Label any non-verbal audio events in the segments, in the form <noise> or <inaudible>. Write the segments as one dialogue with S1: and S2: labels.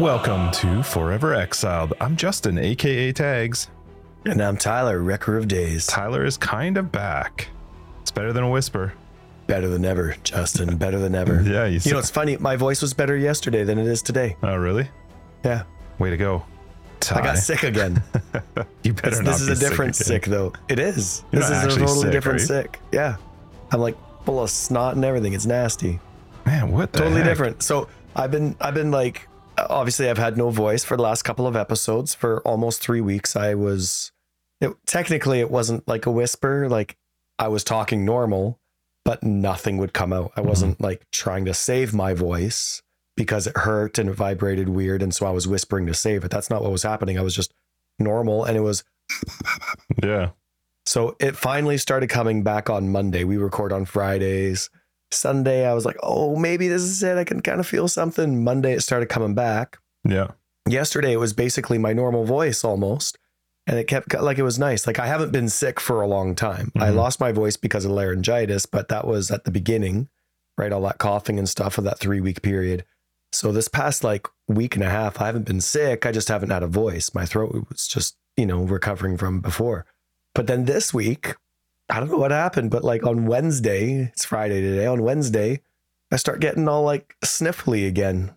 S1: Welcome to Forever Exiled. I'm Justin, aka Tags.
S2: And I'm Tyler, Wrecker of Days.
S1: Tyler is kind of back. It's better than a whisper.
S2: Better than ever, Justin. Better than ever. <laughs>
S1: Yeah, you,
S2: You know, it's funny. My voice was better yesterday than it is today.
S1: Oh, really?
S2: Yeah.
S1: Way to go. Ty.
S2: I got sick again. <laughs>
S1: you better
S2: This,
S1: not
S2: this is a different
S1: sick,
S2: sick, though. It is.
S1: You're
S2: this is a totally
S1: sick,
S2: different sick. Yeah. I'm like full of snot and everything. It's nasty.
S1: Man, what the
S2: totally
S1: heck?
S2: different. So I've been I've been like obviously I've had no voice for the last couple of episodes for almost three weeks. I was it, technically it wasn't like a whisper, like I was talking normal, but nothing would come out. I mm-hmm. wasn't like trying to save my voice because it hurt and it vibrated weird, and so I was whispering to save it. That's not what was happening. I was just normal, and it was
S1: Yeah.
S2: so it finally started coming back on Monday. We record on Fridays. Sunday, I was like, oh, maybe this is it. I can kind of feel something. Monday, it started coming back.
S1: Yeah.
S2: Yesterday, it was basically my normal voice almost. And it kept like it was nice. Like I haven't been sick for a long time. I
S1: Mhm.
S2: lost my voice because of laryngitis, but that was at the beginning, right? All that coughing and stuff of that three week period. So this past like week and a half, I haven't been sick. I just haven't had a voice. My throat was just, you know, recovering from before. But then this week, I don't know what happened, but like on Wednesday, it's Friday today. On Wednesday, I start getting all like sniffly again.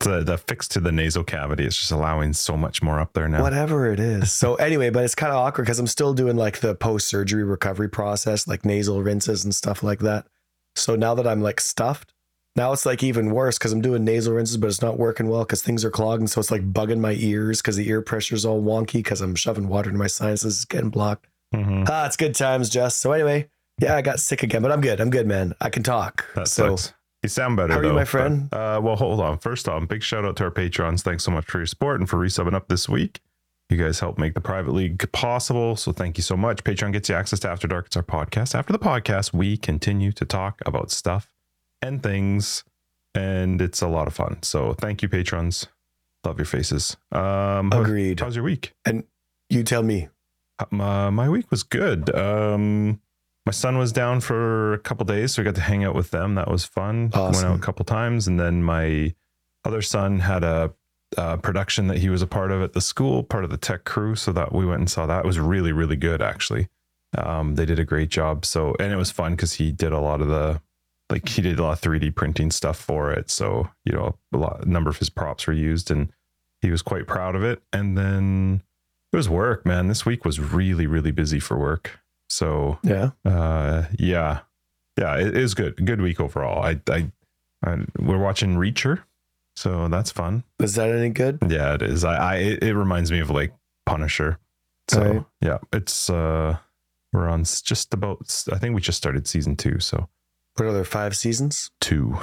S1: The, the fix to the nasal cavity is just allowing so much more up there now.
S2: Whatever it is. So <laughs> anyway, but it's kind of awkward because I'm still doing like the post surgery recovery process, like nasal rinses and stuff like that. So now that I'm like stuffed, now it's like even worse because I'm doing nasal rinses, but it's not working well because things are clogging. So it's like bugging my ears because the ear pressure's all wonky because I'm shoving water into my sinuses, it's getting blocked.
S1: Mhm.
S2: Ah, it's good times, Jess. So anyway, yeah, I got sick again, but I'm good. I'm good, man. I can talk.
S1: That
S2: so
S1: sucks. You sound better
S2: How are you,
S1: though,
S2: my
S1: but,
S2: friend?
S1: uh, well, hold on. First off, big shout out to our patrons. Thanks so much for your support and for resubbing up this week. You guys help make the private league possible. So thank you so much. Patreon gets you access to After Dark. It's our podcast. After the podcast, we continue to talk about stuff and things, and it's a lot of fun. So thank you, patrons. Love your faces. Um,
S2: agreed.
S1: how's your week?
S2: And you tell me.
S1: My, my week was good. Um, my son was down for a couple days, so we got to hang out with them. That was fun. Went out a couple times, and then my other son had a, uh production that he was a part of at the school, part of the tech crew. So that we went and saw that. It was really, really good, actually. Um, they did a great job. So, and it was fun because he did a lot of the, like he did a lot of 3D printing stuff for it. So, you know, a lot, a number of his props were used, and he was quite proud of it. And then it was work, man. This week was really, really busy for work. So,
S2: Yeah.
S1: uh, yeah, yeah, it is good. Good week overall. I, I, I, we're watching Reacher, so that's fun.
S2: Is that any good?
S1: Yeah, it is. I, I, it, it reminds me of like Punisher. So
S2: Right.
S1: yeah, it's uh, we're on just about. I think we just started season two, so
S2: What are there five seasons?
S1: two.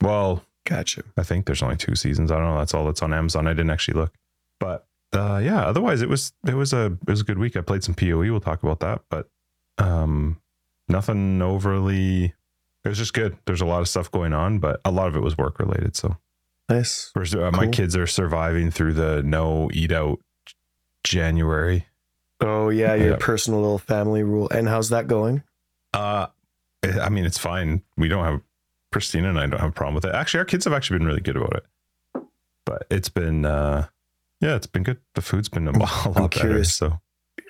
S1: Well,
S2: Gotcha.
S1: I think there's only two seasons. I don't know. That's all that's on Amazon. I didn't actually look, but uh, yeah. Otherwise, it was it was a it was a good week. I played some Poe. We'll talk about that, but um, nothing overly. It was just good. There's a lot of stuff going on, but a lot of it was work related. So
S2: Nice.
S1: Uh, my kids are surviving through the no eat out January.
S2: Oh yeah, your
S1: Yeah.
S2: personal little family rule. And how's that going?
S1: Uh, I mean, it's fine. We don't have Christina and I don't have a problem with it. Actually, our kids have actually been really good about it. But it's been, uh, yeah, it's been good. The food's been a, lot, lot better.
S2: curious.
S1: So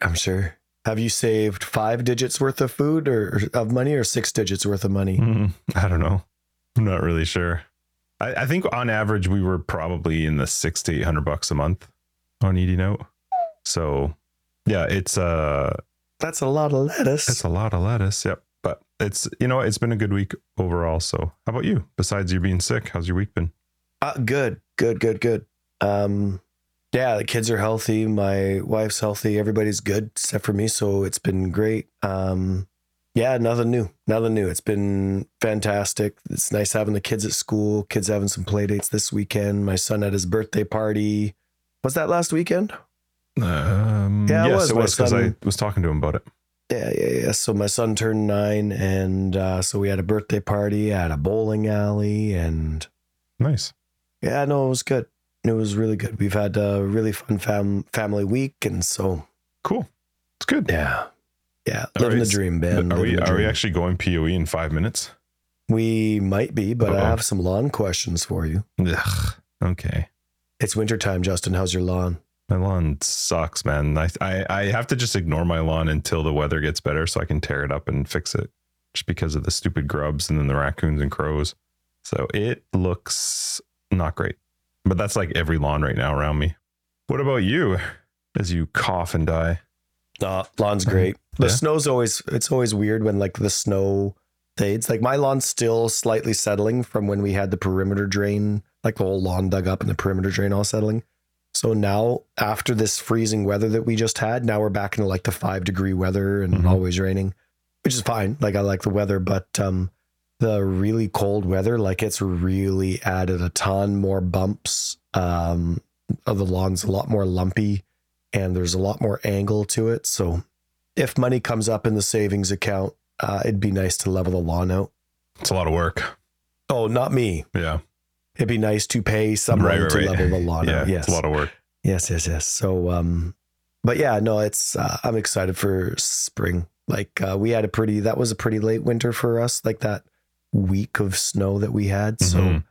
S2: I'm sure. Have you saved five digits worth of food or of money or six digits worth of money?
S1: mm, I don't know. I'm not really sure. I, I think on average we were probably in the six to eight hundred bucks a month on eating out. So yeah, it's uh
S2: That's a lot of lettuce.
S1: It's a lot of lettuce. Yep. But it's you know it's been a good week overall. So how about you? Besides you being sick, how's your week been?
S2: Uh, good, good, good, good. Um, yeah, the kids are healthy. My wife's healthy. Everybody's good except for me. So it's been great. Um, yeah, nothing new. Nothing new. It's been fantastic. It's nice having the kids at school. Kids having some play dates this weekend. My son had his birthday party. Was that last weekend?
S1: Um,
S2: Yeah, it
S1: yes,
S2: was.
S1: it was because I was talking to him about it.
S2: Yeah, yeah, yeah. So my son turned nine, and uh, so we had a birthday party at a bowling alley, and
S1: Nice.
S2: yeah, no, it was good. It was really good. We've had a really fun fam- family week, and so
S1: Cool. It's good.
S2: yeah, yeah, living
S1: right.
S2: the dream, man.
S1: are
S2: living
S1: we are we actually going POE in five minutes?
S2: We might be, but I
S1: Uh-oh.
S2: have some lawn questions for you.
S1: Ugh. Okay.
S2: It's wintertime, Justin. How's your lawn?
S1: My lawn sucks, man. I, I I have to just ignore my lawn until the weather gets better so I can tear it up and fix it. Just because of the stupid grubs and then the raccoons and crows. So it looks not great. But that's like every lawn right now around me. What about you? As you cough and die.
S2: Uh, lawn's great. <laughs> The
S1: Yeah.
S2: snow's always it's always weird when like the snow fades. Like my lawn's still slightly settling from when we had the perimeter drain, like the whole lawn dug up and the perimeter drain all settling. So now after this freezing weather that we just had, now we're back into like the five degree weather and
S1: Mhm.
S2: always raining, which is fine. Like I like the weather, but um the really cold weather, like it's really added a ton more bumps. Um of the lawn's a lot more lumpy and there's a lot more angle to it. So if money comes up in the savings account, uh, it'd be nice to level the lawn out.
S1: It's a lot of work.
S2: Oh, not me.
S1: Yeah.
S2: It'd be nice to pay someone
S1: Right, right,
S2: to
S1: right.
S2: level the lawn
S1: Yeah.
S2: out. Yes.
S1: It's a lot of work.
S2: yes, yes, yes. So, um, but yeah, no, it's, uh, I'm excited for spring. Like, uh, we had a pretty, that was a pretty late winter for us, like that week of snow that we had. So,
S1: Mhm.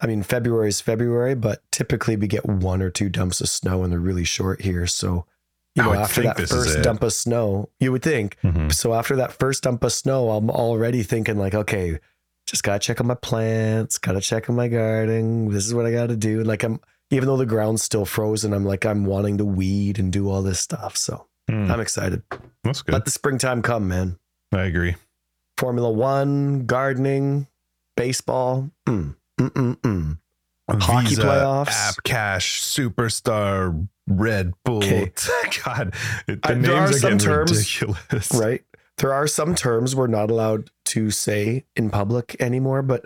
S2: I mean, February is February, but typically we get one or two dumps of snow and they're really short here. So, you know, after that first dump of snow, you would think,
S1: Mhm.
S2: so after that first dump of snow, I'm already thinking like, okay, just gotta check on my plants, gotta check on my garden. This is what I gotta do. Like I'm, even though the ground's still frozen, I'm like I'm wanting to weed and do all this stuff. So
S1: Hmm.
S2: I'm excited.
S1: That's good.
S2: Let the springtime come, man.
S1: I agree.
S2: Formula One, gardening, baseball. Mm, mm, mm, mm. Hockey
S1: Visa,
S2: playoffs.
S1: App Cash, Superstar, Red Bull.
S2: Okay. <laughs>
S1: God, the
S2: Uh,
S1: names
S2: there are some terms-
S1: ridiculous.
S2: Right. There are some terms we're not allowed to say in public anymore, but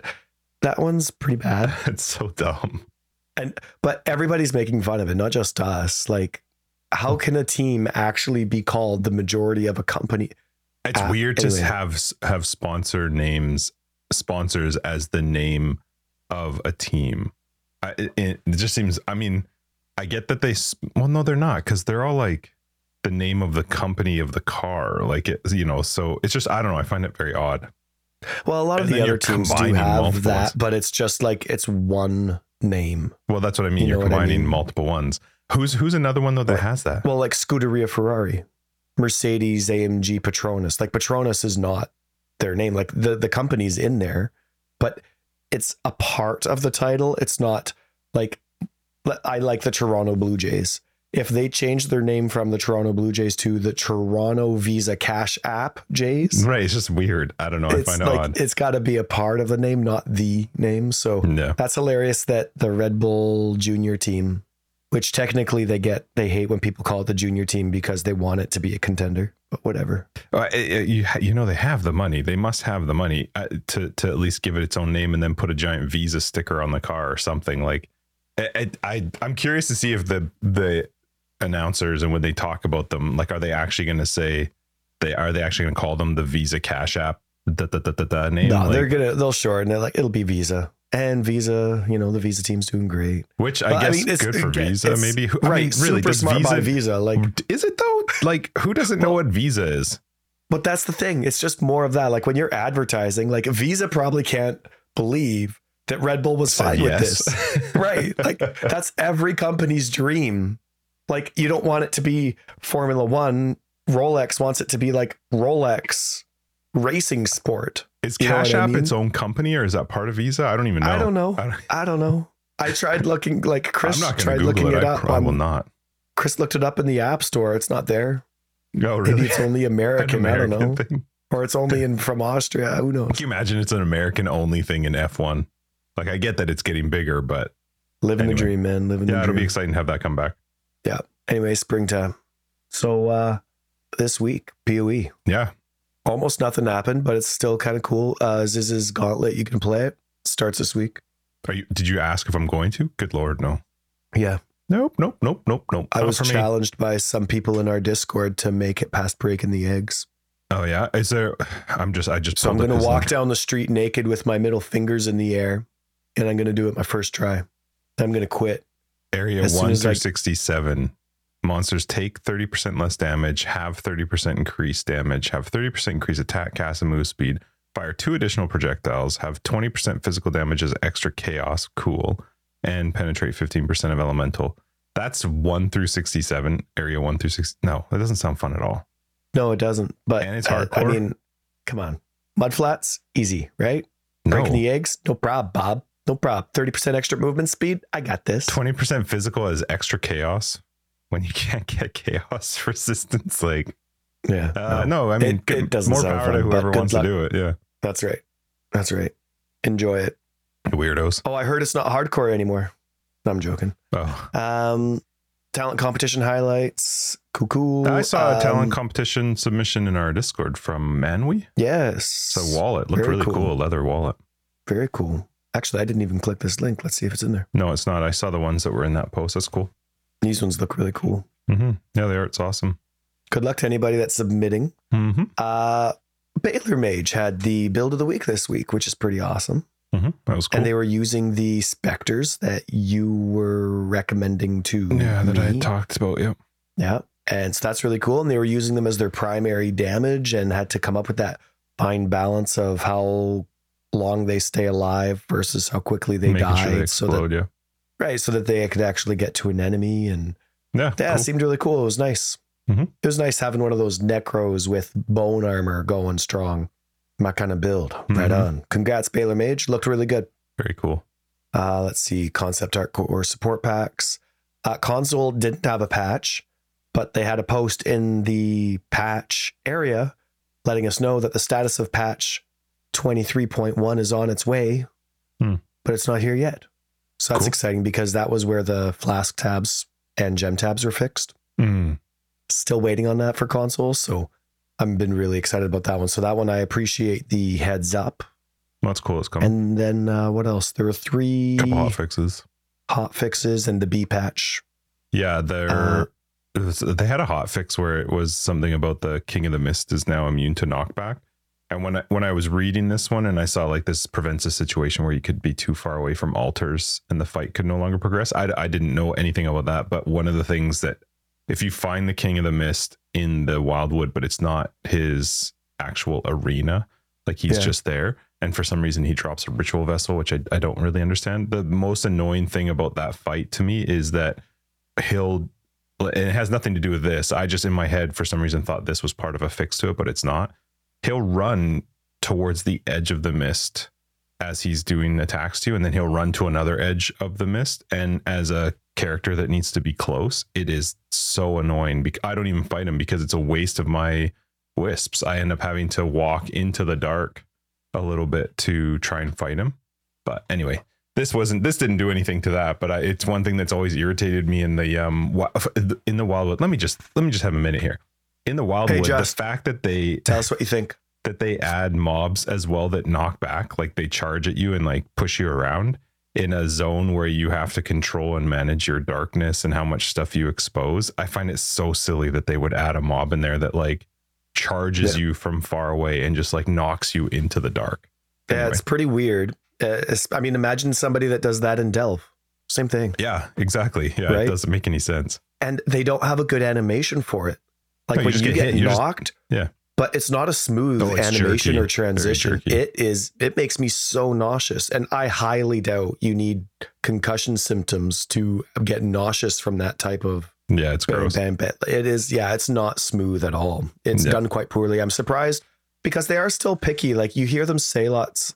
S2: that one's pretty bad. <laughs>
S1: It's so dumb.
S2: And but everybody's making fun of it, not just us. Like, how can a team actually be called the majority of a company?
S1: It's
S2: Uh,
S1: weird to
S2: anyway.
S1: have have sponsor names sponsors as the name of a team. I, it, it just seems. I mean, I get that they. Well, no, they're not because they're all like the name of the company of the car. Like it, you know. So it's just I don't know. I find it very odd.
S2: Well, a lot of the other teams do have that, but it's just like it's one name.
S1: Well, that's what I mean.
S2: You
S1: You're
S2: know what I
S1: combining
S2: mean?
S1: multiple ones. Who's who's another one though that has that?
S2: Well, like Scuderia Ferrari, Mercedes, AMG, Petronas. Like Petronas is not their name. Like the the company's in there, but it's a part of the title. It's not like I like the Toronto Blue Jays. If they change their name from the Toronto Blue Jays to the Toronto Visa Cash App Jays,
S1: Right. It's just weird. I don't know. I
S2: it's
S1: find it
S2: like
S1: odd.
S2: it's got to be a part of the name, not the name. So
S1: Yeah.
S2: that's hilarious that the Red Bull junior team, which technically they get, they hate when people call it the junior team because they want it to be a contender, but whatever.
S1: Uh, it- it- you you know they have the money. They must have the money uh, to to at least give it its own name and then put a giant Visa sticker on the car or something. Like, I, I I- I'm curious to see if the the announcers and when they talk about them, like, are they actually going to say they are they actually going to call them the Visa Cash App da, da, da, da, da, name?
S2: no,
S1: Like,
S2: they're gonna, they'll shorten it. Like it'll be Visa and Visa, you know, the Visa team's doing great.
S1: which I
S2: But,
S1: guess
S2: mean, it's-
S1: good for Visa. Maybe who, I
S2: right.
S1: mean, really
S2: super smart by
S1: Visa,
S2: Visa. Like,
S1: is it though? Like, who doesn't know what Visa is?
S2: but that's the thing. It's just more of that. Like when you're advertising, like Visa probably can't believe that Red Bull was fine with
S1: yes.
S2: this. right. Like <laughs> that's every company's dream. Like you don't want it to be Formula One. Rolex wants it to be like Rolex racing sport.
S1: Is
S2: You
S1: Cash
S2: what I
S1: App
S2: mean?
S1: its own company or is that part of Visa? I don't even know.
S2: I don't know.
S1: I don't-
S2: I don't know. I tried looking like <laughs> Chris tried
S1: to
S2: looking
S1: Google it.
S2: it
S1: I
S2: up.
S1: probably will not.
S2: Chris looked it up in the App Store. It's not there.
S1: Oh,
S2: Maybe
S1: really?
S2: it's only <laughs>
S1: An
S2: American. I don't know.
S1: thing.
S2: Or it's only in from Austria. Who knows?
S1: Can you imagine it's an American only thing in F1? Like, I get that it's getting bigger, but
S2: Living
S1: Anyway.
S2: the dream, man. Living
S1: yeah,
S2: the
S1: it'll be exciting to have that come back. Yeah.
S2: Anyway, springtime. So uh this week, PoE.
S1: Yeah.
S2: Almost nothing happened, but it's still kind of cool. Uh Ziz's Gauntlet, you can play it. Starts this week.
S1: Are you, did you ask if I'm going to? Good Lord, no.
S2: Yeah.
S1: Nope, nope, nope, nope, nope.
S2: I
S1: Not
S2: was
S1: for me.
S2: challenged by some people in our Discord to make it past breaking the eggs.
S1: Oh, yeah. Is there, I'm just, I just,
S2: So I'm gonna walk down the street naked with my middle fingers in the air, and I'm gonna do it my first try. I'm gonna quit.
S1: Area
S2: as
S1: 1
S2: as
S1: through
S2: I-
S1: 67. Monsters take 30% less damage, have 30% increased damage, have 30% increased attack, cast, and move speed, fire two additional projectiles, have 20% physical damage as extra chaos. Cool. and penetrate 15% of elemental. That's 1 through 67, area 1 through 6. No, that doesn't sound fun at all.
S2: No, it doesn't. But
S1: And it's
S2: uh, I
S1: hardcore.
S2: mean, come on. Mud flats, easy, right?
S1: No.
S2: Breaking the eggs, no prob, Bob. No prob. 30% extra movement speed. I got this.
S1: 20% physical as extra chaos when you can't get chaos <laughs> resistance. Like,
S2: Yeah.
S1: uh,
S2: no,
S1: no, I mean,
S2: It- it doesn't
S1: more
S2: sound
S1: power to
S2: fun, but
S1: whoever wants
S2: luck.
S1: to do it. Yeah.
S2: That's right. That's right. Enjoy it.
S1: Weirdos.
S2: Oh, I heard it's not hardcore anymore. I'm joking.
S1: Oh.
S2: Um, talent competition highlights. Cool, cool.
S1: I saw a
S2: Um,
S1: talent competition submission in our Discord from Manwy.
S2: Yes.
S1: It's a wallet. Looked
S2: Very
S1: really
S2: cool.
S1: cool. A leather wallet.
S2: Very cool. Actually, I didn't even click this link. Let's see if it's in there.
S1: No, it's not. I saw the ones that were in that post. That's cool.
S2: These ones look really cool.
S1: Mm-hmm. Yeah, the art's awesome.
S2: Good luck to anybody that's submitting.
S1: hmm
S2: Uh, Baylor Mage had the build of the week this week, which is pretty awesome.
S1: hmm That was cool.
S2: And they were using the specters that you were recommending to
S1: yeah, that I
S2: me.
S1: had talked about. Yep.
S2: Yeah. And so that's really cool. And they were using them as their primary damage and had to come up with that fine balance of how long they stay alive versus how quickly they
S1: Making
S2: die.
S1: sure they
S2: so that
S1: yeah.
S2: Right, so that they could actually get to an enemy. And
S1: Yeah.
S2: yeah,
S1: cool.
S2: it seemed really cool. It was nice.
S1: Mhm.
S2: It was nice having one of those necros with bone armor going strong. My kind of build. Right
S1: Mhm.
S2: on. Congrats, Baylor Mage. Looked really good.
S1: Very cool.
S2: Uh, let's see, concept art or support packs. Uh, console didn't have a patch, but they had a post in the patch area letting us know that the status of patch 23.1 is on its way,
S1: Hmm.
S2: but it's not here yet. So that's
S1: Cool.
S2: exciting because that was where the flask tabs and gem tabs were fixed.
S1: Mm.
S2: Still waiting on that for consoles. So I've been really excited about that one. So that one, I appreciate the heads up.
S1: That's cool. It's coming.
S2: And then uh, what else? There were three
S1: couple hot fixes.
S2: hot fixes and the B patch.
S1: Yeah, they're.
S2: Uh,
S1: was- they had a hot fix where it was something about the King of the Mist is now immune to knockback. And when I when I was reading this one and I saw like this prevents a situation where you could be too far away from altars and the fight could no longer progress. I, I didn't know anything about that, but one of the things that if you find the King of the Mist in the Wildwood, but it's not his actual arena, like he's
S2: Yeah.
S1: just there, and for some reason he drops a ritual vessel, which I, I don't really understand. The most annoying thing about that fight to me is that he'll it has nothing to do with this. I just in my head for some reason thought this was part of a fix to it, but it's not. He'll run towards the edge of the mist as he's doing attacks to you, and then he'll run to another edge of the mist. And as a character that needs to be close, it is so annoying I don't even fight him because it's a waste of my wisps. I end up having to walk into the dark a little bit to try and fight him. But anyway, this wasn't this didn't do anything to that but I, it's one thing that's always irritated me in the um in the wildwood let me just let me just have a minute here in the wildwood the fact that they
S2: Tell us what you think. <laughs>
S1: that they add mobs as well that knock back like they charge at you and like push you around in a zone where you have to control and manage your darkness and how much stuff you expose i find it so silly that they would add a mob in there that like charges
S2: Yeah.
S1: you from far away and just like knocks you into the dark
S2: Yeah, it's pretty weird. Uh, it's- I mean, imagine somebody that does that in Delve. Same thing.
S1: yeah exactly yeah
S2: Right?
S1: it doesn't make any sense
S2: And they don't have a good animation for it. Like
S1: No,
S2: when you
S1: get hit, you just-
S2: knocked.
S1: yeah.
S2: But it's not a smooth
S1: Oh,
S2: animation
S1: jerky.
S2: or transition. It is it makes me so nauseous. And I highly doubt you need concussion symptoms to get nauseous from that type of
S1: yeah it's
S2: bang,
S1: gross
S2: bang, bang. It is, yeah, it's not smooth at all. It's
S1: Yeah.
S2: done quite poorly. I'm surprised because they are still picky. Like you hear them say lots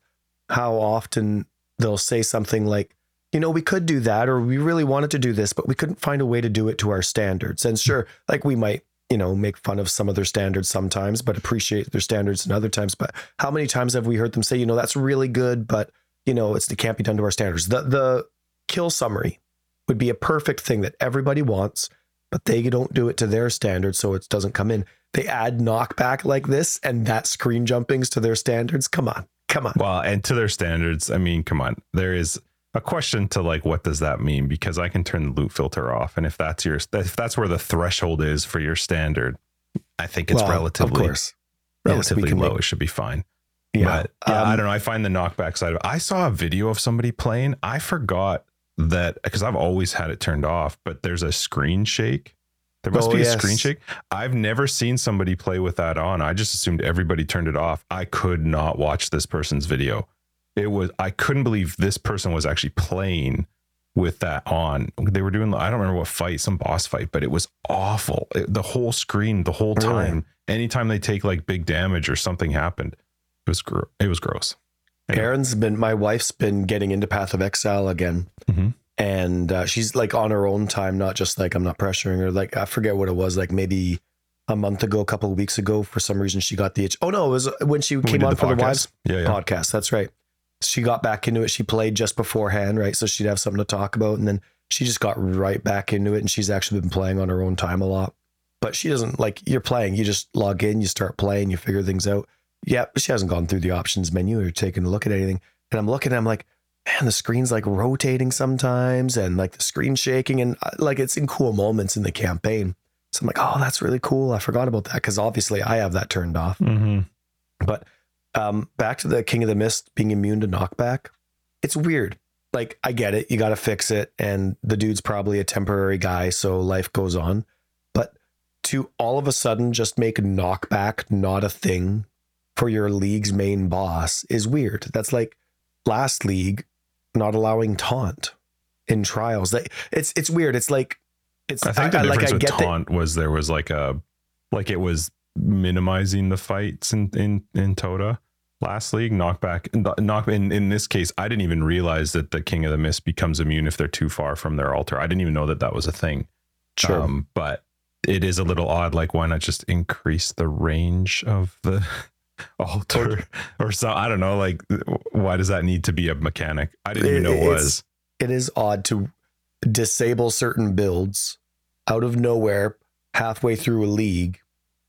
S2: how often they'll say something like, you know, we could do that, or we really wanted to do this, but we couldn't find a way to do it to our standards. And hmm. sure, like we might, you know, make fun of some of their standards sometimes, but appreciate their standards in other times. But how many times have we heard them say, you know, that's really good, but you know, it's it can't be done to our standards. The the kill summary would be a perfect thing that everybody wants, but they don't do it to their standards, so it doesn't come in. They add knockback like this and that screen jumpings to their standards. Come on, come on.
S1: Well, and to their standards, I mean, come on. There is a question to like, what does that mean? Because I can turn the loot filter off, and if that's your, if that's where the threshold is for your standard, I think it's
S2: Well,
S1: relatively,
S2: of course, Yes,
S1: relatively
S2: can
S1: low.
S2: make-
S1: it should be fine.
S2: yeah.
S1: But yeah, I
S2: Um,
S1: don't know. I find the knockback side of it. I saw a video of somebody playing. I forgot that because I've always had it turned off, but there's a screen shake. There must
S2: Oh,
S1: be a
S2: yes.
S1: screen shake. I've never seen somebody play with that on. I just assumed everybody turned it off. I could not watch this person's video. It was I couldn't believe this person was actually playing with that on. They were doing I don't remember what fight, some boss fight, but it was awful. It- the whole screen, the whole
S2: Really?
S1: time. Anytime they take like big damage or something happened, it was gro- it was gross. Anyway.
S2: Aaron's been my wife's been getting into Path of Exile again,
S1: Mhm.
S2: and uh, she's like on her own time, not just like I'm not pressuring her. Like I forget what it was, like maybe a month ago, a couple of weeks ago. For some reason, she got the itch. Oh no, it was when she
S1: When
S2: came on for the
S1: podcast.
S2: wives
S1: Yeah, yeah.
S2: podcast. That's right. She got back into it. She played just beforehand, right? So she'd have something to talk about, and then she just got right back into it. And she's actually been playing on her own time a lot. But she doesn't like you're playing. You just log in, you start playing, you figure things out. Yeah, she hasn't gone through the options menu or taken a look at anything. And I'm looking, I'm like, man, the screen's like rotating sometimes, and like the screen shaking, and uh, like it's in cool moments in the campaign. So I'm like, oh, that's really cool. I forgot about that because obviously I have that turned off.
S1: Mhm.
S2: But um, back to the King of the Mist being immune to knockback. It's weird. Like, I get it. You got to fix it. And the dude's probably a temporary guy. So life goes on. But to all of a sudden just make knockback not a thing for your league's main boss is weird. That's like last league not allowing taunt in trials. That it's it's weird. It's like it's
S1: I think the
S2: I, like
S1: difference
S2: I
S1: with
S2: that
S1: taunt was there was like a like it was minimizing the fights in in in Toda last league knockback knock in in this case I didn't even realize that the King of the Mist becomes immune if they're too far from their altar. I didn't even know that that was a thing.
S2: sure.
S1: Um, but it is a little odd. Like, why not just increase the range of the <laughs> altar <laughs> or so? I don't know. Like, why does that need to be a mechanic? I didn't even know it was.
S2: it is odd to disable certain builds out of nowhere halfway through a league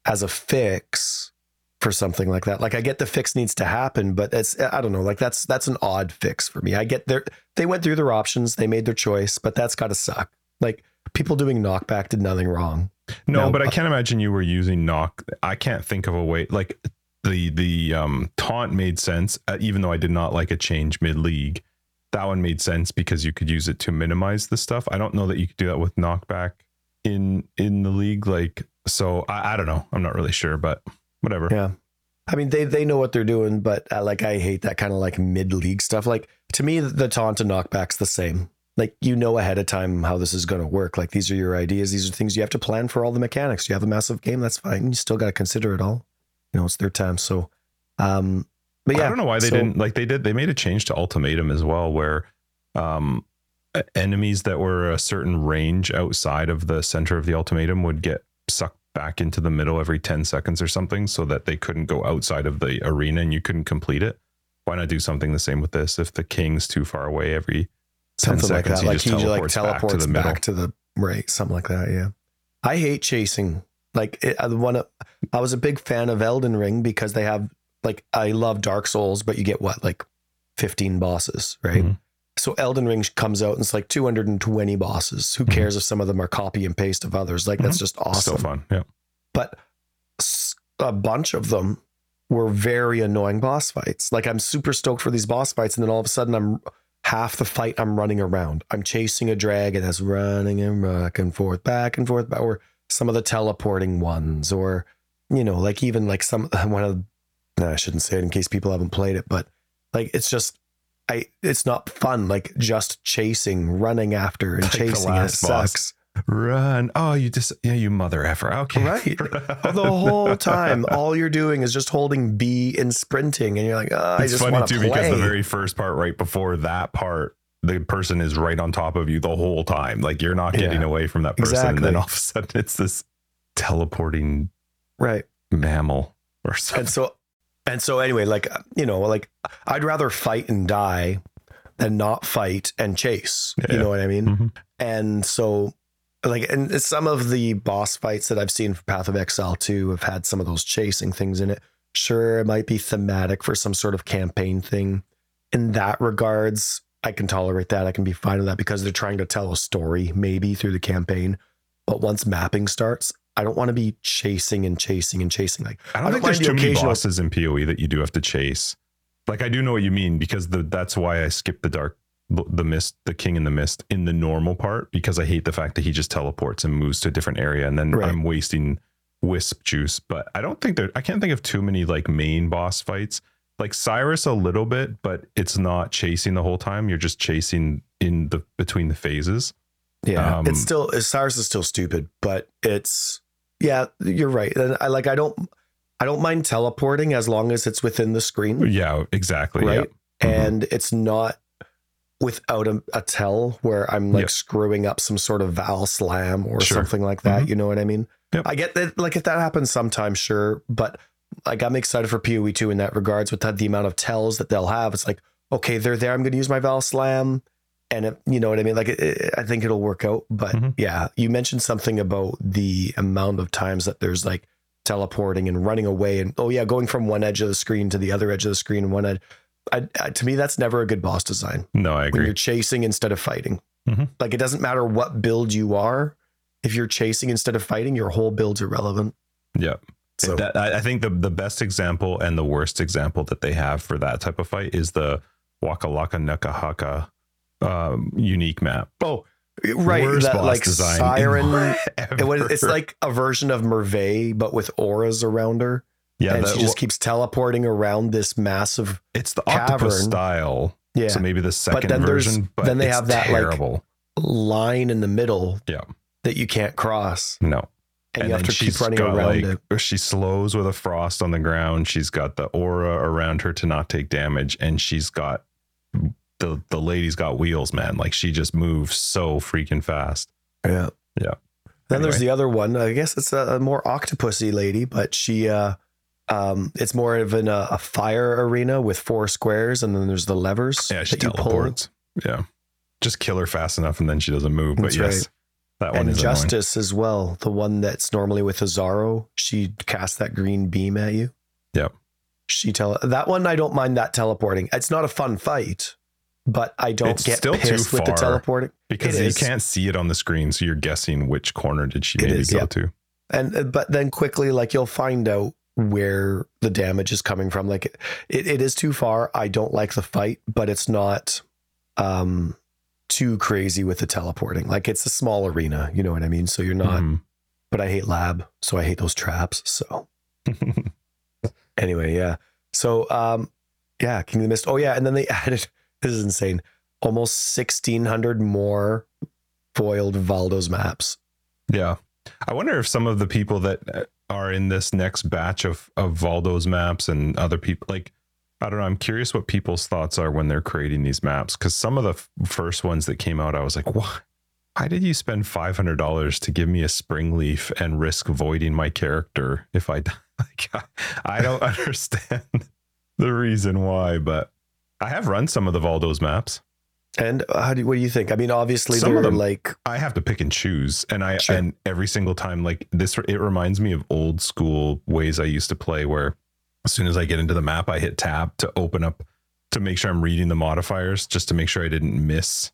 S2: as a fix for something like that. Like I get the fix needs to happen, but it's I don't know, like that's that's an odd fix for me. I get their they went through their options, they made their choice, but that's got to suck. Like people doing knockback did nothing wrong.
S1: No,
S2: No,
S1: but I
S2: uh,
S1: can't imagine you were using knock. I can't think of a way like the the um taunt made sense, uh, even though I did not like a change mid league. That one made sense because you could use it to minimize the stuff. I don't know that you could do that with knockback in in the league. Like, so I, I don't know. I'm not really sure, but whatever.
S2: Yeah. I mean, they they know what they're doing, but uh, like I hate that kind of like mid league stuff. Like to me, the taunt and knockback's the same. Like you know ahead of time how this is going to work. Like these are your ideas. These are things you have to plan for all the mechanics. You have a massive game, that's fine. You still got to consider it all. You know, it's their time. So, um, but yeah,
S1: I don't know why they
S2: so-
S1: didn't like they did they made a change to ultimatum as well where um enemies that were a certain range outside of the center of the ultimatum would get back into the middle every 10 seconds or something so that they couldn't go outside of the arena and you couldn't complete it. Why not do something the same with this? If the king's too far away every 10
S2: something like
S1: seconds,
S2: that.
S1: he
S2: Like
S1: just
S2: he like
S1: teleports,
S2: teleports
S1: back to the middle.
S2: right, something like that. Yeah, I hate chasing. Like it, I want to. I was a big fan of Elden Ring because they have like I love Dark Souls, but you get what like fifteen bosses, right?
S1: Mhm.
S2: So Elden Ring comes out and it's like 220 bosses. Who
S1: Mhm.
S2: cares if some of them are copy and paste of others? Like that's just awesome.
S1: Still fun. Yeah.
S2: But a bunch of them were very annoying boss fights. Like I'm super stoked for these boss fights, and then all of a sudden I'm half the fight I'm running around. I'm chasing a dragon that's running and back and forth, back and forth, or some of the teleporting ones, or you know, like even like some <laughs> one of no, I shouldn't say it in case people haven't played it, but like it's just I it's not fun. Like just chasing, running after, and
S1: Like
S2: chasing. It sucks.
S1: Run. Oh, you just yeah, you mother effer. Okay.
S2: Right. <laughs> the whole time, all you're doing is just holding B and sprinting, and you're like, oh, I
S1: it's
S2: just
S1: funny too
S2: play.
S1: because the very first part right before that part the person is right on top of you the whole time like you're not getting
S2: Yeah.
S1: away from that person and then all of a sudden it's this teleporting
S2: right.
S1: mammal or something
S2: And so, and so anyway, like you know, like I'd rather fight and die than not fight and chase.
S1: Yeah.
S2: You know what I mean?
S1: Mhm.
S2: And so, like, and some of the boss fights that I've seen for Path of Exile 2 have had some of those chasing things in it. Sure, it might be thematic for some sort of campaign thing. In that regards, I can tolerate that. I can be fine with that because they're trying to tell a story, maybe through the campaign. But once mapping starts, I don't want to be chasing and chasing and chasing. Like,
S1: i don't
S2: I
S1: think
S2: don't
S1: there's
S2: mind the
S1: too many bosses in poe that you do have to chase like i do know what you mean because the that's why i skipped the dark the mist the king in the mist in the normal part because i hate the fact that he just teleports and moves to a different area and then
S2: Right.
S1: i'm wasting wisp juice but i don't think there i can't think of too many like main boss fights like Sirus a little bit, but it's not chasing the whole time. You're just chasing in the between the phases.
S2: Yeah,
S1: Um,
S2: it's still Sirus is still stupid, but it's yeah, you're right. And I like I don't I don't mind teleporting as long as it's within the screen,
S1: Yeah, exactly.
S2: right?
S1: Yeah. Mhm.
S2: And it's not without a, a tell where I'm like
S1: Yep.
S2: screwing up some sort of vaal slam or
S1: Sure.
S2: something like that.
S1: Mhm.
S2: You know what I mean?
S1: Yep.
S2: I get that. Like if that happens sometimes, sure, but like I'm excited for Poe two in that regards with that, the amount of tells that they'll have. It's like okay, they're there. I'm going to use my vaal slam. And it, you know what I mean? Like, it, it- I think it'll work out. But
S1: Mhm.
S2: yeah, you mentioned something about the amount of times that there's like teleporting and running away, and oh yeah, going from one edge of the screen to the other edge of the screen, and one edge. I, I, to me, that's never a good boss design
S1: No, I
S2: when
S1: agree.
S2: you're chasing instead of fighting.
S1: Mhm.
S2: Like, it doesn't matter what build you are. If you're chasing instead of fighting, your whole build's irrelevant.
S1: Yeah.
S2: So
S1: That, I I think the the best example and the worst example that they have for that type of fight is the Waka Laka Nuka Haka um, unique map.
S2: oh, right,
S1: Worst
S2: that
S1: boss
S2: like
S1: design
S2: siren. <laughs> It was, it's like a version of Merveil, but with auras around her.
S1: yeah,
S2: and
S1: the-
S2: she just keeps teleporting around this massive
S1: it's the octopus style.
S2: yeah
S1: So maybe the second
S2: then
S1: version, but
S2: then they have that, like, line in the middle
S1: Yeah.
S2: that you can't cross
S1: no,
S2: and, you have to keep running around
S1: like,
S2: it
S1: She slows with a frost on the ground. She's got the aura around her to not take damage, and she's got the the lady's got wheels, man. Like she just moves so freaking fast.
S2: yeah
S1: Yeah.
S2: then there's the other one i guess it's a, a more octopusy lady but she uh um it's more of an, uh, a fire arena with four squares and then there's the levers
S1: Yeah, she
S2: that you pull.
S1: teleports. Yeah, just kill her fast enough, and then she doesn't move.
S2: That's
S1: but yes,
S2: right.
S1: that one
S2: and
S1: is annoying.
S2: justice as well the one that's normally with Izaro she casts that green beam at you
S1: Yep.
S2: she tele that one i don't mind that teleporting it's not a fun fight but i don't
S1: It's
S2: get
S1: still too
S2: pissed with the
S1: far.
S2: teleporting
S1: because
S2: It
S1: you
S2: is.
S1: can't see it on the screen, so you're guessing which corner did she
S2: It
S1: maybe
S2: is,
S1: go
S2: yeah.
S1: to.
S2: and uh, but then quickly like you'll find out where the damage is coming from like it, it is too far i don't like the fight but it's not um too crazy with the teleporting like it's a small arena you know what i mean so you're not
S1: Mhm.
S2: but i hate lab so i hate those traps so <laughs> anyway yeah so um yeah king of the mist oh yeah and then they <laughs> added this is insane almost 1600 more foiled valdo's maps
S1: Yeah. I wonder if some of the people that uh, are in this next batch of of Valdo's maps and other people like I don't know, I'm curious what people's thoughts are when they're creating these maps cuz some of the f- first ones that came out I was like, "What? Why did you spend $500 to give me a spring leaf and risk voiding my character if I die?" <laughs> like I don't <laughs> understand the reason why, but I have run some of the Valdo's maps.
S2: And how do what do you think? I mean, obviously
S1: Some of them-
S2: like
S1: I have to pick and choose, and I
S2: Sure.
S1: and every single time like this, it reminds me of old school ways I used to play, where as soon as I get into the map, I hit tab to open up to make sure I'm reading the modifiers, just to make sure I didn't miss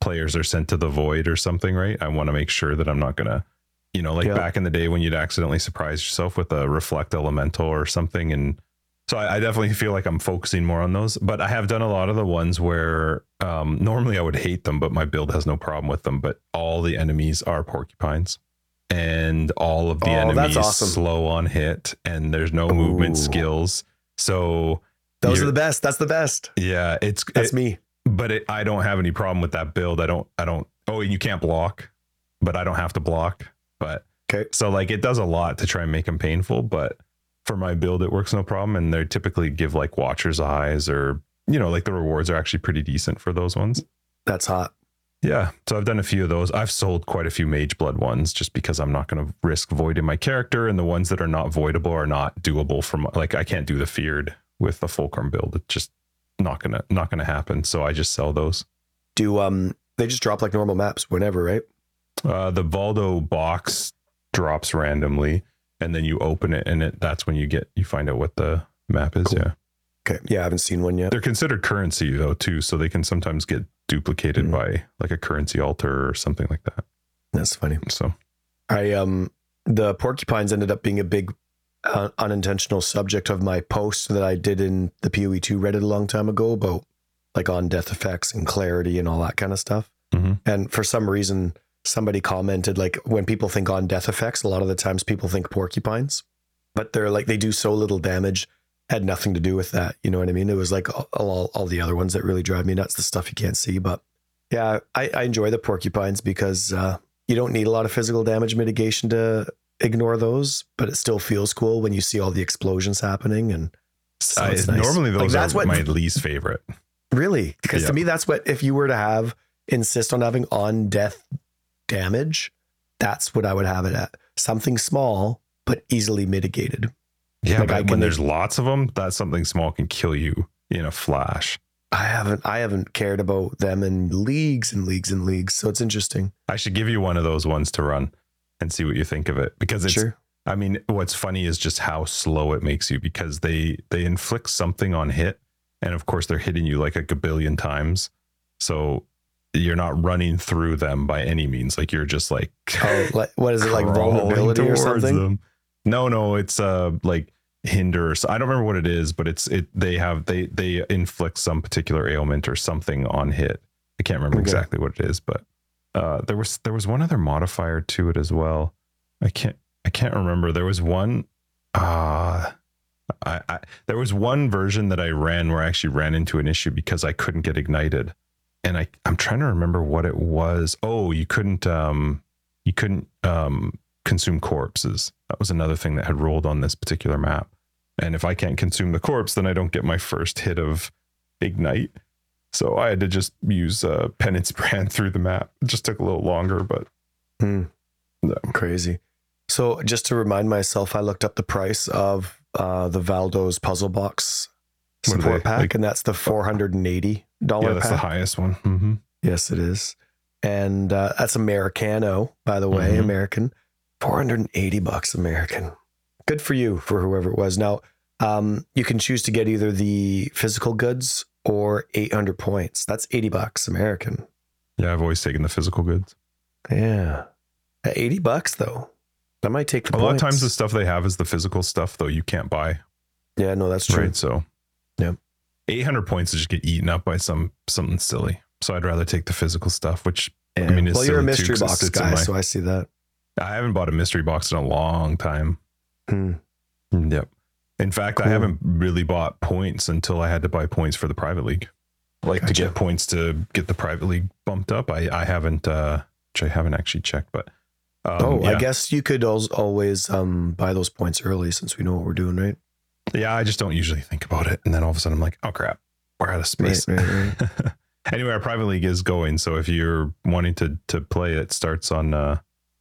S1: players are sent to the void or something. Right? I want to make sure that I'm not gonna, you know, like
S2: Yeah.
S1: back in the day when you'd accidentally surprise yourself with a reflect elemental or something, and so I, I definitely feel like I'm focusing more on those. But I have done a lot of the ones where um, normally I would hate them, but my build has no problem with them. But all the enemies are porcupines, and all of the
S2: Oh,
S1: enemies
S2: awesome.
S1: slow on hit, and there's no movement skills. So
S2: those are the best. That's the best.
S1: yeah, it's
S2: That's
S1: it-
S2: me.
S1: but it, I don't have any problem with that build. I don't, I don't, oh, and you can't block, but I don't have to block. But
S2: Okay.
S1: so like it does a lot to try and make them painful, but for my build, it works no problem. And they typically give like watcher's eyes or, you know, like the rewards are actually pretty decent for those ones.
S2: That's hot.
S1: Yeah. So I've done a few of those. I've sold quite a few Mageblood ones just because I'm not going to risk voiding my character. And the ones that are not voidable are not doable from like I can't do the feared with the fulcrum build. It's just not gonna not gonna happen. So I just sell those.
S2: Do um they just drop like normal maps whenever, right?
S1: Uh, the Valdo box drops randomly, and then you open it, and it that's when you get you find out what the map is.
S2: Cool.
S1: Yeah,
S2: Okay. Yeah, I haven't seen one yet.
S1: they're considered currency though too, so they can sometimes get duplicated
S2: Mhm.
S1: by like a currency altar or something like that.
S2: That's funny.
S1: So
S2: I um the porcupines ended up being a big uh, unintentional subject of my post that I did in the PoE2 Reddit a long time ago about like on death effects and clarity and all that kind of stuff.
S1: Mhm.
S2: And for some reason, somebody commented like when people think on death effects, a lot of the times people think porcupines, but they're like they do so little damage had nothing to do with that. You know what I mean? It was like all, all, all the other ones that really drive me nuts, the stuff you can't see. But yeah, I, I enjoy the porcupines because uh, you don't need a lot of physical damage mitigation to ignore those, but it still feels cool when you see all the explosions happening. And so
S1: I,
S2: nice.
S1: normally
S2: Like, that's
S1: are
S2: what-
S1: my least favorite.
S2: Really? Because
S1: Yeah.
S2: to me, that's what, if you were to have, insist on having on death damage, that's what I would have it at. Something small, but easily mitigated.
S1: Yeah,
S2: Like,
S1: but when
S2: can-
S1: there's lots of them, that something small can kill you in a flash.
S2: I haven't, I haven't cared about them in leagues and leagues and leagues. So it's interesting.
S1: I should give you one of those ones to run and see what you think of it because it's
S2: sure.
S1: I mean, what's funny is just how slow it makes you because they they inflict something on hit, and of course they're hitting you like a gabillion times. So you're not running through them by any means. Like you're just like
S2: Oh, <laughs> like, what is it like vulnerability or something?
S1: them. No, no, it's uh like hinder. So I don't remember what it is, but it's it. They have they they inflict some particular ailment or something on hit. I can't remember
S2: Okay.
S1: exactly what it is, but uh, there was there was one other modifier to it as well. I can't I can't remember. There was one. Uh I, I there was one version that I ran where I actually ran into an issue because I couldn't get ignited, and I I'm trying to remember what it was. Oh, you couldn't um you couldn't um consume corpses. That was another thing that had rolled on this particular map. And if I can't consume the corpse, then I don't get my first hit of ignite. So I had to just use uh, penance brand <laughs> through the map. It just took a little longer, but
S2: Hmm.
S1: No.
S2: Crazy. So just to remind myself, I looked up the price of uh, the Valdo's puzzle box support
S1: they,
S2: pack,
S1: like-
S2: and that's the and eighty dollar
S1: yeah, that's the highest one. hmm
S2: Yes, it is, and uh, that's Americano, by the way,
S1: Mhm.
S2: American. Four hundred and eighty bucks American. Good for you for whoever it was. Now, um, you can choose to get either the physical goods or eight hundred points. That's eighty bucks American.
S1: Yeah, I've always taken the physical goods.
S2: Yeah, at eighty bucks though. That might take
S1: A lot of
S2: points.
S1: times, the stuff they have is the physical stuff, though you can't buy.
S2: yeah, no, that's true.
S1: Right. So,
S2: Yeah.
S1: 800 points to just get eaten up by some something silly. So I'd rather take the physical stuff, which
S2: Yeah.
S1: I mean, it's
S2: well, you're a
S1: too,
S2: mystery
S1: it
S2: box guy,
S1: my-
S2: so I see that.
S1: I haven't bought a mystery box in a long time.
S2: Hmm.
S1: Yep. In fact,
S2: Cool.
S1: I haven't really bought points until I had to buy points for the private league. Like to get points to get the private league bumped up. I, I haven't, uh, which I haven't actually checked, but um,
S2: oh, I guess you could al- always um, buy those points early since we know what we're doing, right?
S1: Yeah, I just don't usually think about it. And then all of a sudden I'm like, oh crap, we're out of space.
S2: Right, right, <laughs>
S1: anyway, our private league is going. So if you're wanting to, to play, it starts on, uh,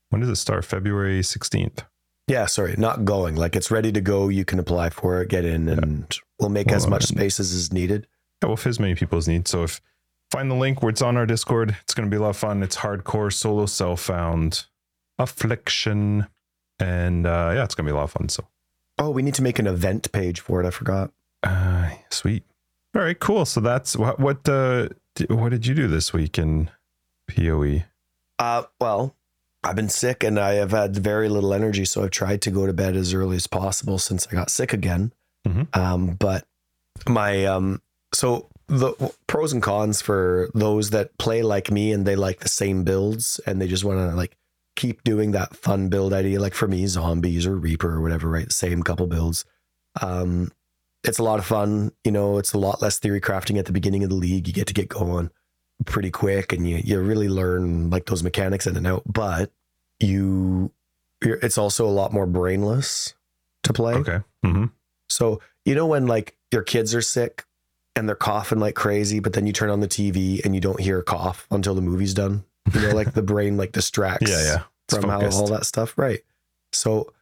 S1: when does it start? February 16th.
S2: Yeah, sorry, not going. Like it's ready to go. You can apply for it, get in, and we'll make as much space as is needed.
S1: Yeah, we'll fit as many people as need. So if find the link where it's on our Discord, it's going to be a lot of fun. It's hardcore solo self found affliction, and uh, yeah, it's going to be a lot of fun. So
S2: Oh, we need to make an event page for it. I forgot.
S1: uh, sweet. All right, cool. So that's what what uh, what did you do this week in? Poe?
S2: Uh, well, I've been sick and I have had very little energy, so I've tried to go to bed as early as possible since I got sick again.
S1: Mhm.
S2: Um, but my um, so the pros and cons for those that play like me and they like the same builds and they just want to like keep doing that fun build idea. Like for me, zombies or Reaper or whatever, right? Same couple builds. Um, it's a lot of fun. You know, it's a lot less theory crafting at the beginning of the league. You get to get going pretty quick and you you really learn like those mechanics in and out but you you're, it's also a lot more brainless to play
S1: Okay. Mm-hmm.
S2: so you know when like your kids are sick and they're coughing like crazy but then you turn on the tv and you don't hear a cough until the movie's done you know like the brain like distracts
S1: Yeah, yeah. It's
S2: from how all that stuff. Right. So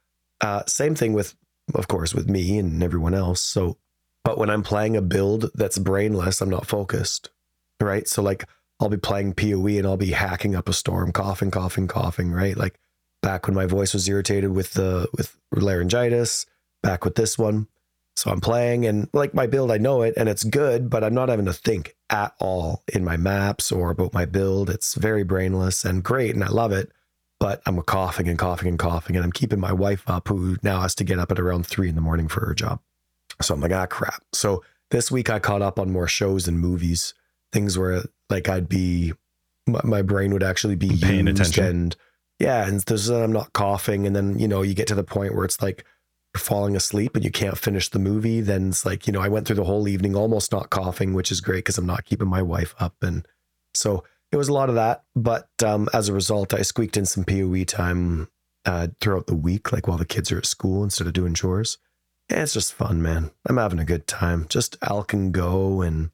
S2: uh same thing with of course with me and everyone else. So but when i'm playing a build that's brainless i'm not focused. Right. So like i'll be playing poe and i'll be hacking up a storm coughing coughing coughing. Right. Like back when my voice was irritated with the with laryngitis back with this one so i'm playing and like my build i know it and it's good but i'm not having to think at all in my maps or about my build it's very brainless and great and i love it but I'm coughing and coughing and coughing, and I'm keeping my wife up, who now has to get up at around three in the morning for her job. So I'm like, ah, crap. So this week I caught up on more shows and movies, things where like I'd be, my, my brain would actually be
S1: Paying attention.
S2: and yeah, and there's I'm not coughing, and then you know you get to the point where it's like falling asleep and you can't finish the movie, then it's like, you know, I went through the whole evening almost not coughing, which is great because I'm not keeping my wife up. And so it was a lot of that. But um, as a result, I squeaked in some PoE time uh, throughout the week, like while the kids are at school instead of doing chores. And it's just fun, man. I'm having a good time. Just Alk and Go. And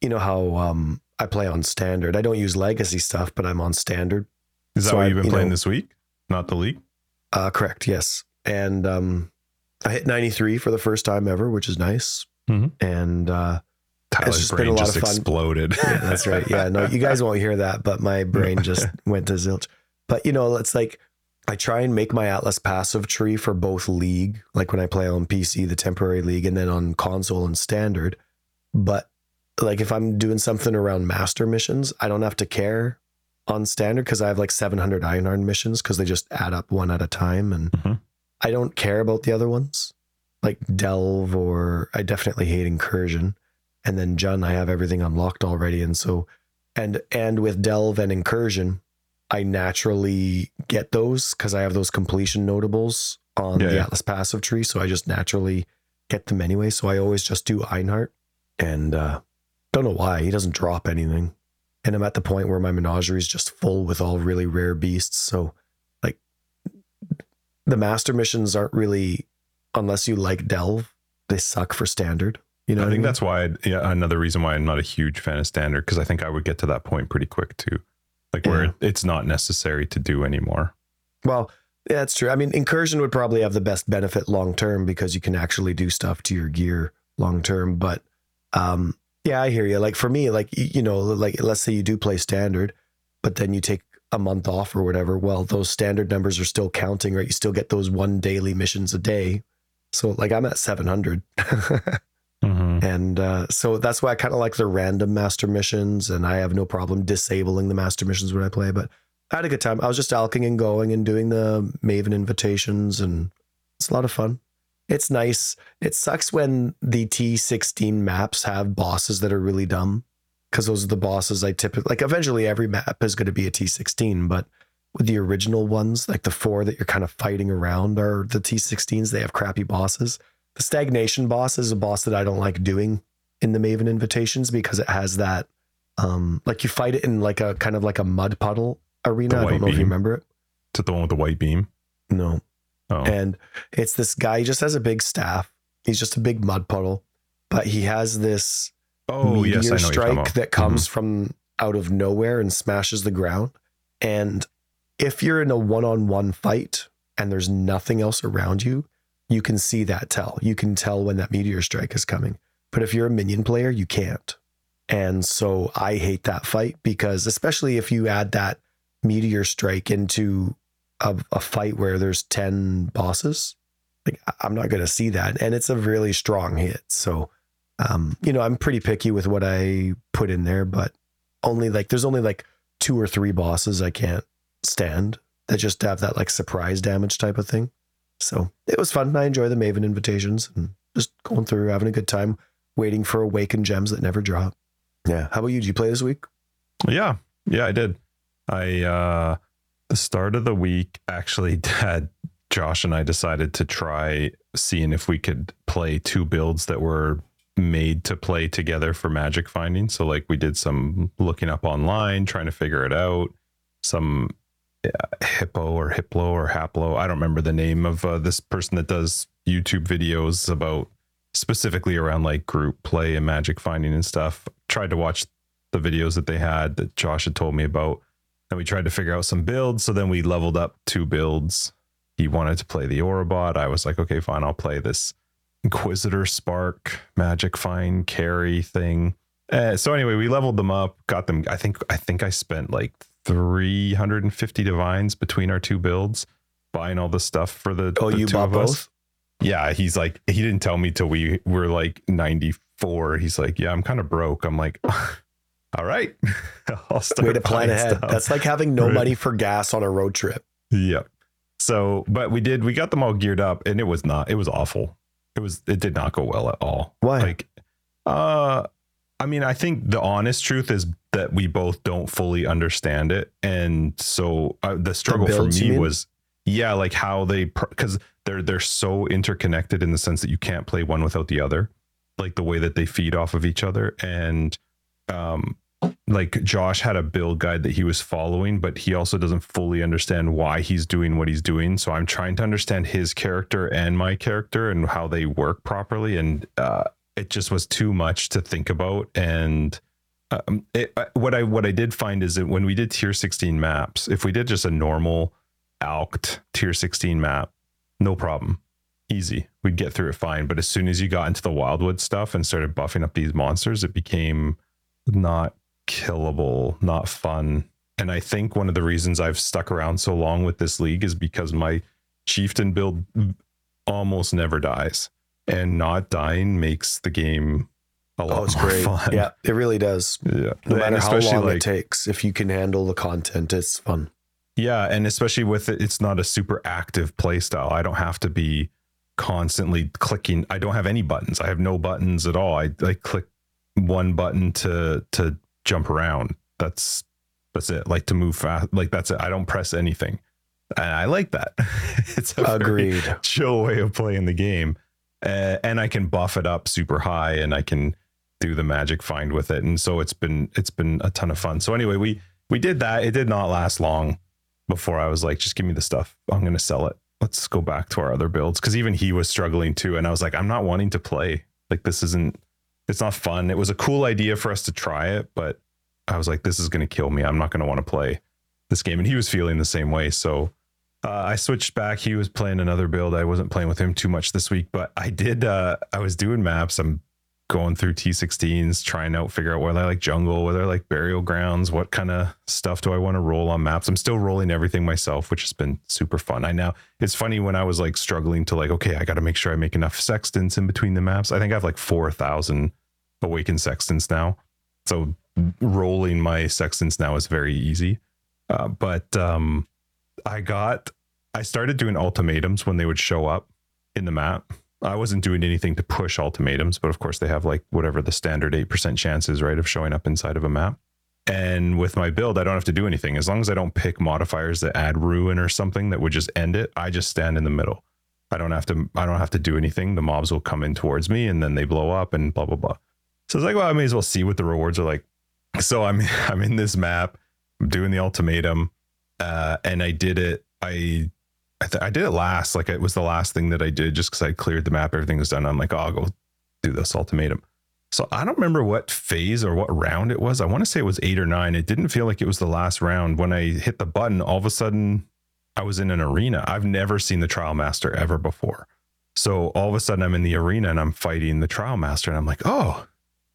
S2: you know how um, I play on standard. I don't use legacy stuff, but I'm on standard.
S1: Is that
S2: So
S1: what you've been
S2: you
S1: playing
S2: know-
S1: this week? Not the league?
S2: Uh, correct. Yes. And um, I hit 93 for the first time ever, which is nice.
S1: Mhm.
S2: And uh,
S1: Tyler's
S2: just been a
S1: brain
S2: lot
S1: just
S2: of fun.
S1: exploded.
S2: yeah, that's right. Yeah. No, you guys won't hear that, but my brain just <laughs> went to zilch. But you know, it's like I try and make my Atlas passive tree for both league, like when I play on PC, the temporary league, and then on console and standard. But like if I'm doing something around master missions, I don't have to care on standard because I have like 700 Einhar missions because they just add up one at a time. And
S1: Mhm.
S2: I don't care about the other ones like Delve or I definitely hate Incursion. And then Jun, I have everything unlocked already. And so, and, and with Delve and Incursion, I naturally get those because I have those completion notables on
S1: Yeah,
S2: the
S1: yeah.
S2: Atlas passive tree. So I just naturally get them anyway. So I always just do Einhar and uh, don't know why he doesn't drop anything. And I'm at the point where my menagerie is just full with all really rare beasts. So the master missions aren't really, unless you like Delve, they suck for standard. You know,
S1: I think
S2: mean?
S1: that's why, yeah, another reason why I'm not a huge fan of standard because I think I would get to that point pretty quick too, like where
S2: Yeah.
S1: it's not necessary to do anymore.
S2: Well, yeah, that's true. I mean, incursion would probably have the best benefit long term because you can actually do stuff to your gear long term. But um, yeah, I hear you. Like for me, like you know, like let's say you do play standard, but then you take a month off or whatever. Well, those standard numbers are still counting, right? You still get those one daily missions a day. So like I'm at 700. <laughs>
S1: Mm-hmm.
S2: And uh, so that's why I kind of like the random master missions, and I have no problem disabling the master missions when I play. But I had a good time. I was just alching and going and doing the Maven invitations, and it's a lot of fun. It's nice. It sucks when the T16 maps have bosses that are really dumb because those are the bosses I typically like. Eventually, every map is going to be a T16, but with the original ones, like the four that you're kind of fighting around, are the T16s. They have crappy bosses. The stagnation boss is a boss that I don't like doing in the Maven invitations because it has that um like you fight it in like a kind of like a mud puddle arena. I don't know if you
S1: beam?
S2: remember it.
S1: To the one with the white beam.
S2: No.
S1: Oh,
S2: And it's this guy he just has a big staff. He's just a big mud puddle, but he has this
S1: oh
S2: meteor
S1: yes, I know what you're talking
S2: strike.
S1: Mm-hmm.
S2: that comes from out of nowhere and smashes the ground. And if you're in a one-on-one fight and there's nothing else around you, you can see that tell. You can tell when that meteor strike is coming. But if you're a minion player, you can't. And so I hate that fight because especially if you add that meteor strike into a, a fight where there's 10 bosses, like I'm not going to see that. And it's a really strong hit. So um, you know, I'm pretty picky with what I put in there, but only like there's only like two or three bosses I can't stand that just have that like surprise damage type of thing. So it was fun. I enjoy the Maven invitations and just going through, having a good time, waiting for awakened gems that never drop. Yeah. How about you? Did you play this week?
S1: Yeah, yeah, I did. I uh the start of the week actually <laughs> had Josh and I decided to try seeing if we could play two builds that were made to play together for magic finding. So like we did some looking up online, trying to figure it out. Some uh, hippo or hiplo or haplo. I don't remember the name of uh, this person that does YouTube videos about specifically around like group play and magic finding and stuff. Tried to watch the videos that they had that Josh had told me about. And we tried to figure out some builds. So then we leveled up two builds. He wanted to play the Aurabot. I was like, okay, fine, I'll play this Inquisitor Spark Magic Find Carry thing. Uh, so anyway, we leveled them up, got them. I think I think I spent like 350 divines between our two builds, buying all the stuff for the.
S2: Oh,
S1: the
S2: you bought
S1: of us.
S2: both?
S1: Yeah, he's like he didn't tell me till we were like 94. He's like, yeah, I'm kind of broke. I'm like, <laughs> all right, <laughs> I'll start
S2: Way to plan ahead.
S1: stuff.
S2: That's like having no
S1: Right.
S2: money for gas on a road trip.
S1: Yep. So, but we did, we got them all geared up and it was not, it was awful. It was, it did not go well at all.
S2: Why?
S1: Like, uh, I mean, I think the honest truth is that we both don't fully understand it. And so uh, the struggle for
S2: builds, you
S1: me was, yeah, like how they because they're they're so interconnected in the sense that you can't play one without the other, like the way that they feed off of each other. And um, like Josh had a build guide that he was following, but he also doesn't fully understand why he's doing what he's doing. So I'm trying to understand his character and my character and how they work properly. And uh, it just was too much to think about. And um, it, uh, what I what I did find is that when we did tier 16 maps, if we did just a normal alched tier 16 map, no problem. Easy. We'd get through it fine. But as soon as you got into the wildwood stuff and started buffing up these monsters, it became not killable, not fun. And I think one of the reasons I've stuck around so long with this league is because my chieftain build almost never dies. And not dying makes the game a oh, lot oh, it's more great. fun.
S2: Yeah, it really does.
S1: Yeah.
S2: No matter how long like, it takes, if you can handle the content, it's fun.
S1: Yeah, and especially with it, it's not a super active play style. I don't have to be constantly clicking. I don't have any buttons. I have no buttons at all. I like click one button to to jump around. That's that's it. Like to move fast. Like that's it. I don't press anything, and I like that. <laughs> it's a agreed chill way of playing the game, uh, and I can buff it up super high, and I can do the magic find with it. And so it's been it's been a ton of fun. So anyway, we we did that. It did not last long before I was like, just give me the stuff. I'm gonna sell it. Let's go back to our other builds because even he was struggling too, and I was like, I'm not wanting to play. Like this isn't it's not fun. It was a cool idea for us to try it, but I was like, this is going to kill me. I'm not going to want to play this game. And he was feeling the same way. So uh, I switched back. He was playing another build. I wasn't playing with him too much this week, but I did. Uh, I was doing maps. I'm going through T16s, trying out, figure out whether I like jungle, whether I like burial grounds, what kind of stuff do I want to roll on maps. I'm still rolling everything myself, which has been super fun. I now it's funny when I was like struggling to like, okay, I got to make sure I make enough sextants in between the maps. I think I have like 4,000 awakened sextants now. So rolling my sextants now is very easy. Uh, but um, I got, I started doing ultimatums when they would show up in the map. I wasn't doing anything to push ultimatums, but of course they have like whatever the standard 8% chances, right, of showing up inside of a map. And with my build, I don't have to do anything. As long as I don't pick modifiers that add ruin or something that would just end it, I just stand in the middle. I don't have to I don't have to do anything. The mobs will come in towards me and then they blow up and blah blah blah. So it's like, well, I may as well see what the rewards are like. So I'm <laughs> I'm in this map, I'm doing the ultimatum, uh, and I did it. I I, th- I did it last, like it was the last thing that I did, just because I cleared the map, everything was done. I'm like, oh, I'll go do this ultimatum. So I don't remember what phase or what round it was. I want to say it was eight or nine. It didn't feel like it was the last round. When I hit the button, all of a sudden I was in an arena. I've never seen the trial master ever before. So all of a sudden I'm in the arena and I'm fighting the trial master, and I'm like, oh,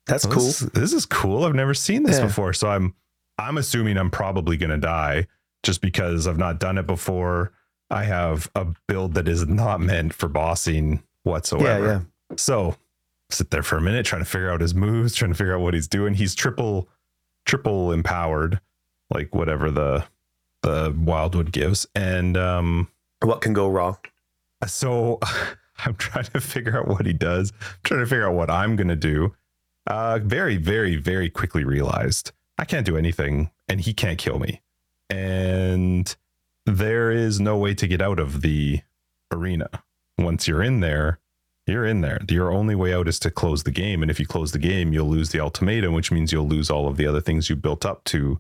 S2: that's cool. This,
S1: this, is cool. I've never seen this yeah. before. So I'm I'm assuming I'm probably gonna die just because I've not done it before. I have a build that is not meant for bossing whatsoever. Yeah, yeah. So sit there for a minute, trying to figure out his moves, trying to figure out what he's doing. He's triple triple empowered, like whatever the the wildwood gives. And um
S2: what can go wrong?
S1: So <laughs> I'm trying to figure out what he does. I'm trying to figure out what I'm gonna do uh, very, very, very quickly realized I can't do anything and he can't kill me. And there is no way to get out of the arena. Once you're in there, you're in there. Your only way out is to close the game. And if you close the game, you'll lose the ultimatum, which means you'll lose all of the other things you built up to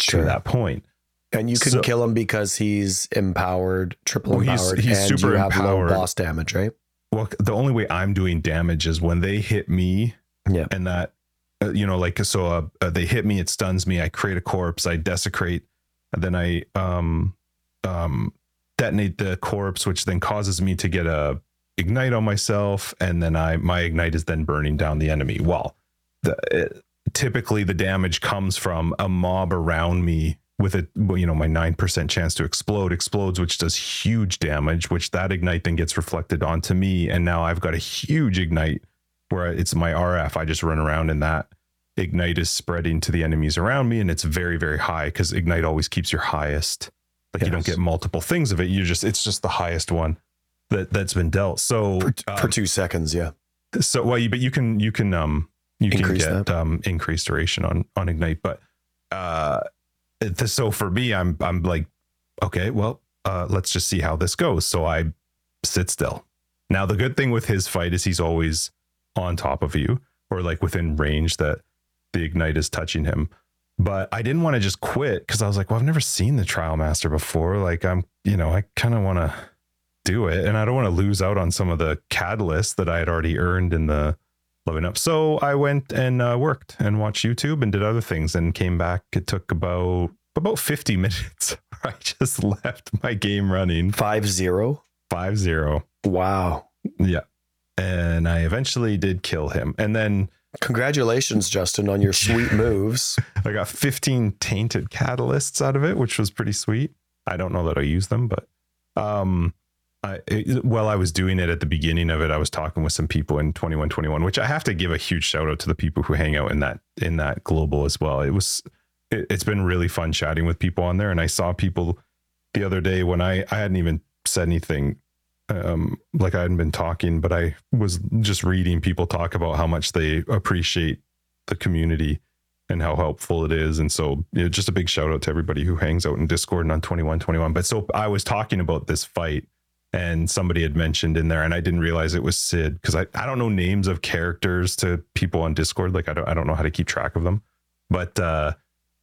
S1: sure. to that point.
S2: And you can so, kill him because he's empowered, triple well, empowered, he's, he's and super you have empowered. low boss damage, right?
S1: Well, the only way I'm doing damage is when they hit me
S2: yeah.
S1: And that, uh, you know, like, so uh, uh, they hit me, it stuns me. I create a corpse, I desecrate, and then I um, um, detonate the corpse, which then causes me to get a ignite on myself. And then I, my ignite is then burning down the enemy. Well, the, it, typically the damage comes from a mob around me with a you know, my 9% chance to explode explodes, which does huge damage, which that ignite then gets reflected onto me. And now I've got a huge ignite where it's my RF. I just run around and that ignite is spreading to the enemies around me and it's very, very high because ignite always keeps your highest. Like yes. you don't get multiple things of it. You just, it's just the highest one that that's been dealt. So
S2: for, um, for two seconds. Yeah.
S1: So, well, you, but you can, you can, um, you Increase can get, that. um, increased duration on, on ignite, but, uh, so for me, I'm, I'm like, okay, well, uh, let's just see how this goes. So I sit still. Now, the good thing with his fight is he's always on top of you or like within range that the ignite is touching him. But I didn't want to just quit because I was like, well, I've never seen the trial master before. Like, I'm, you know, I kind of want to do it and I don't want to lose out on some of the catalysts that I had already earned in the leveling up. So I went and uh, worked and watched YouTube and did other things and came back. It took about about 50 <laughs> minutes. I just left my game running
S2: Five zero.
S1: 5 0.
S2: Wow.
S1: Yeah. And I eventually did kill him. And then
S2: Congratulations, Justin, on your sweet <laughs> moves.
S1: I got 15 tainted catalysts out of it, which was pretty sweet. I don't know that I use them, but um I, it, while I was doing it at the beginning of it, I was talking with some people in 2121, which I have to give a huge shout out to the people who hang out in that in that global as well. It was it, it's been really fun chatting with people on there, and I saw people the other day when I I hadn't even said anything um like I hadn't been talking, but I was just reading people talk about how much they appreciate the community and how helpful it is. And so you know, just a big shout out to everybody who hangs out in Discord and on 2121. But so I was talking about this fight and somebody had mentioned in there and I didn't realize it was Sid because I, I don't know names of characters to people on Discord. Like I don't I don't know how to keep track of them. But uh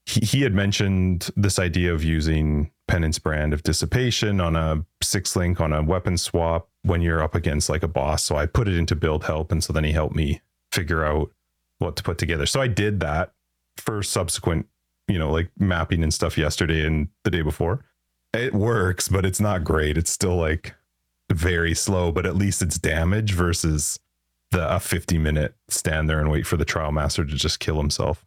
S1: he, had mentioned this idea of using penance brand of dissipation on a six link on a weapon swap when you're up against like a boss. So I put it into build help and so then he helped me figure out what to put together. So I did that for subsequent, you know, like mapping and stuff yesterday and the day before. It works, but it's not great. It's still like very slow, but at least it's damage versus the a 50 minute stand there and wait for the trial master to just kill himself.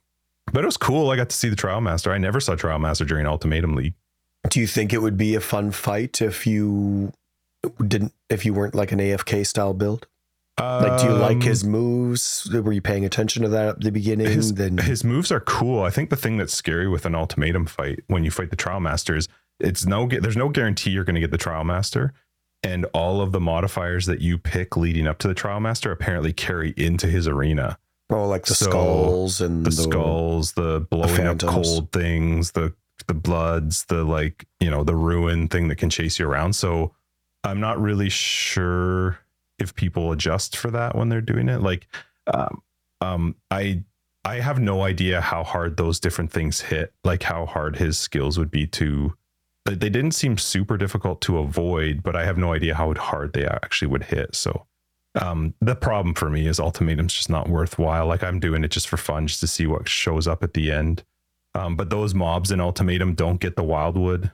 S1: But it was cool. I got to see the trial master. I never saw trial master during Ultimatum League.
S2: Do you think it would be a fun fight if you didn't if you weren't like an AFK style build? Like, do you like
S1: Um,
S2: his moves? Were you paying attention to that at the beginning?
S1: his,
S2: then
S1: his moves are cool. I think the thing that's scary with an ultimatum fight when you fight the trial master is it's no there's no guarantee you're going to get the trial master and all of the modifiers that you pick leading up to the trial master apparently carry into his arena.
S2: Oh, like the
S1: so,
S2: skulls and
S1: The skulls, the blowing up cold things, the the bloods, the like, you know, the ruin thing that can chase you around. So I'm not really sure if people adjust for that when they're doing it. Like um, um I I have no idea how hard those different things hit, like how hard his skills would be to they didn't seem super difficult to avoid, but I have no idea how hard they actually would hit. So um the problem for me is ultimatum's just not worthwhile. Like I'm doing it just for fun, just to see what shows up at the end. Um, but those mobs in ultimatum don't get the wildwood.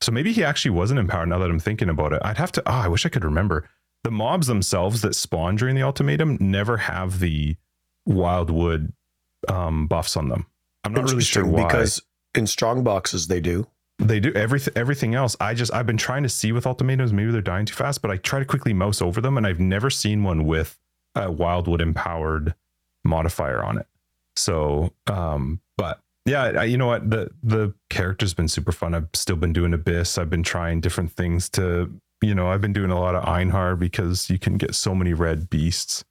S1: So maybe he actually wasn't empowered now that I'm thinking about it. I'd have to oh, I wish I could remember. The mobs themselves that spawn during the ultimatum never have the wildwood um buffs on them. I'm not really sure why
S2: because in strong boxes they do.
S1: They do everything everything else. I just i've been trying to see with ultimatums maybe they're dying too fast but i try to quickly mouse over them and i've never seen one with a wildwood empowered modifier on it. So um but yeah I, you know what? The the character's been super fun. I've still been doing abyss. I've been trying different things to you know i've been doing a lot of Einhar because you can get so many red beasts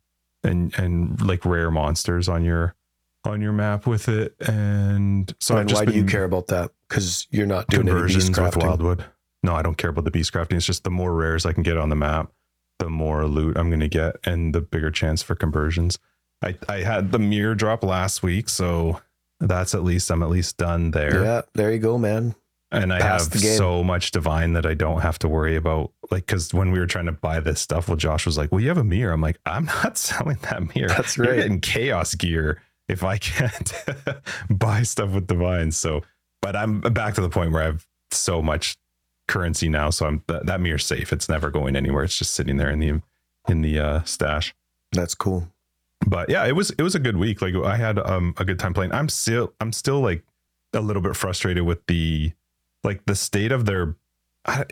S1: and and like rare monsters on your on your map with it and so
S2: and
S1: just
S2: why do you care about that? Because you're not doing any
S1: conversions with wildwood. No, I don't care about the beast crafting. It's just the more rares I can get on the map, the more loot I'm going to get, and the bigger chance for conversions. I I had the mirror drop last week, so that's at least I'm at least done there.
S2: Yeah, there you go, man.
S1: And I
S2: Pass
S1: have so much divine that I don't have to worry about. Like, because when we were trying to buy this stuff, well, Josh was like, "Well, you have a mirror." I'm like, "I'm not <laughs> selling that mirror.
S2: That's
S1: You're
S2: right.
S1: getting chaos gear if I <laughs> can't buy stuff with divine." So, but I'm back to the point where I have so much currency now, so I'm that, that mirror's safe. It's never going anywhere. It's just sitting there in the in the uh, stash
S2: That's cool.
S1: but yeah, it was it was a good week. Like I had um a good time playing. I'm still I'm still like a little bit frustrated with the like the state of their. I,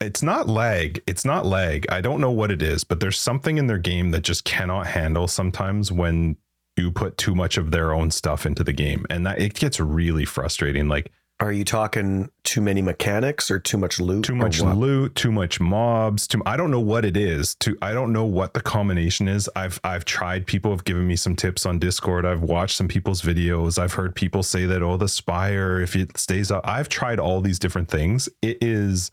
S1: it's not lag. It's not lag. I don't know what it is, but there's something in their game that just cannot handle sometimes when you put too much of their own stuff into the game, and that it gets really frustrating. Like
S2: Are you talking too many mechanics or too much loot?
S1: too much loot, too much mobs, too I don't know what it is. To I don't know what the combination is. I've I've tried people have given me some tips on Discord. I've watched some people's videos. I've heard people say that oh the spire if it stays up. I've tried all these different things. It is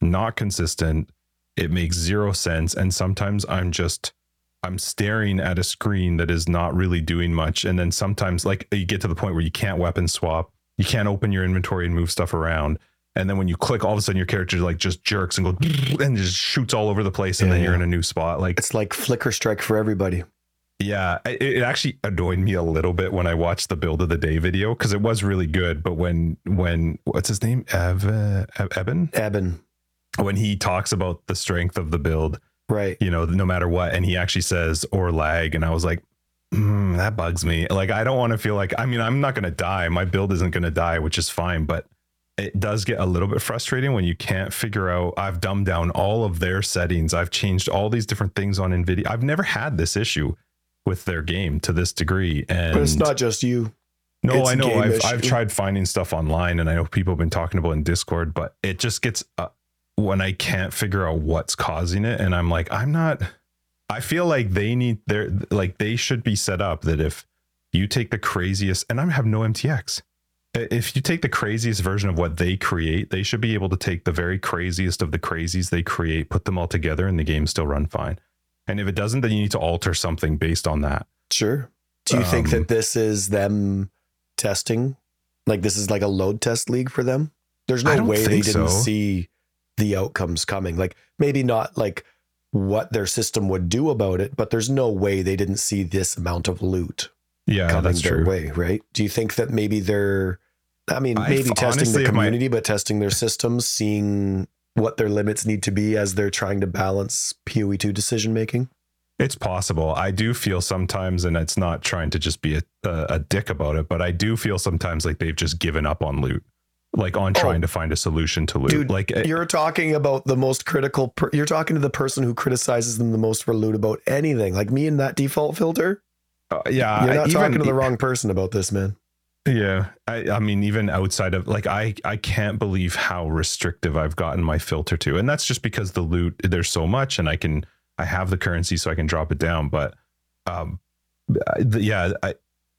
S1: not consistent. It makes zero sense. And sometimes I'm just I'm staring at a screen that is not really doing much. And then sometimes like you get to the point where you can't weapon swap, you can't open your inventory and move stuff around. And then when you click, all of a sudden your character like just jerks and goes <laughs> and just shoots all over the place, and
S2: Yeah,
S1: then you're
S2: yeah.
S1: in a new spot. Like
S2: It's like flicker strike for everybody.
S1: yeah, it, it actually annoyed me a little bit when I watched the build of the day video because it was really good. But when when what's his name, Ev, Eben,
S2: Eben.
S1: when he talks about the strength of the build,
S2: Right.
S1: you know, no matter what, and he actually says or lag, and I was like, mm, that bugs me. Like I don't want to feel like I mean I'm not gonna die. My build isn't gonna die, which is fine, but it does get a little bit frustrating when you can't figure out i've dumbed down all of their settings i've changed all these different things on nvidia i've never had this issue with their game to this degree and
S2: But it's not just you.
S1: no
S2: it's
S1: i know I've. I've tried finding stuff online and i know people have been talking about in discord but it just gets uh, when i can't figure out what's causing it and i'm like i'm not i feel like they need their like they should be set up that if you take the craziest and i have no mtx if you take the craziest version of what they create, they should be able to take the very craziest of the crazies they create, put them all together, and the game still run fine. And if it doesn't, then you need to alter something based on that.
S2: Sure. Do you think
S1: Um,
S2: that this is them testing? Like this is like a load test league for them? There's no way they didn't
S1: so.
S2: see the outcomes coming. Like maybe not like what their system would do about it, but there's no way they didn't see this amount of loot
S1: Yeah,
S2: coming
S1: that's
S2: their
S1: true.
S2: way, right? Do you think that maybe they're I mean,
S1: I-
S2: maybe testing the community, but testing their systems, seeing what their limits need to be as they're trying to balance PoE2 decision making?
S1: It's possible. I do feel sometimes, and it's not trying to just be a, a, a dick about it, but I do feel sometimes like they've just given up on loot, like on
S2: Oh.
S1: trying to find a solution to loot.
S2: Dude,
S1: like,
S2: You're talking about the most critical. Per- you're talking to the person who criticizes them the most for loot about anything, like me and that default filter.
S1: uh, yeah,
S2: You're
S1: I-
S2: not
S1: even-
S2: talking to the wrong person about this, man.
S1: Yeah. I, I mean, even outside of like, I, I can't believe how restrictive I've gotten my filter to. And that's just because the loot, there's so much and I can, I have the currency so I can drop it down. But, um, the, yeah, I,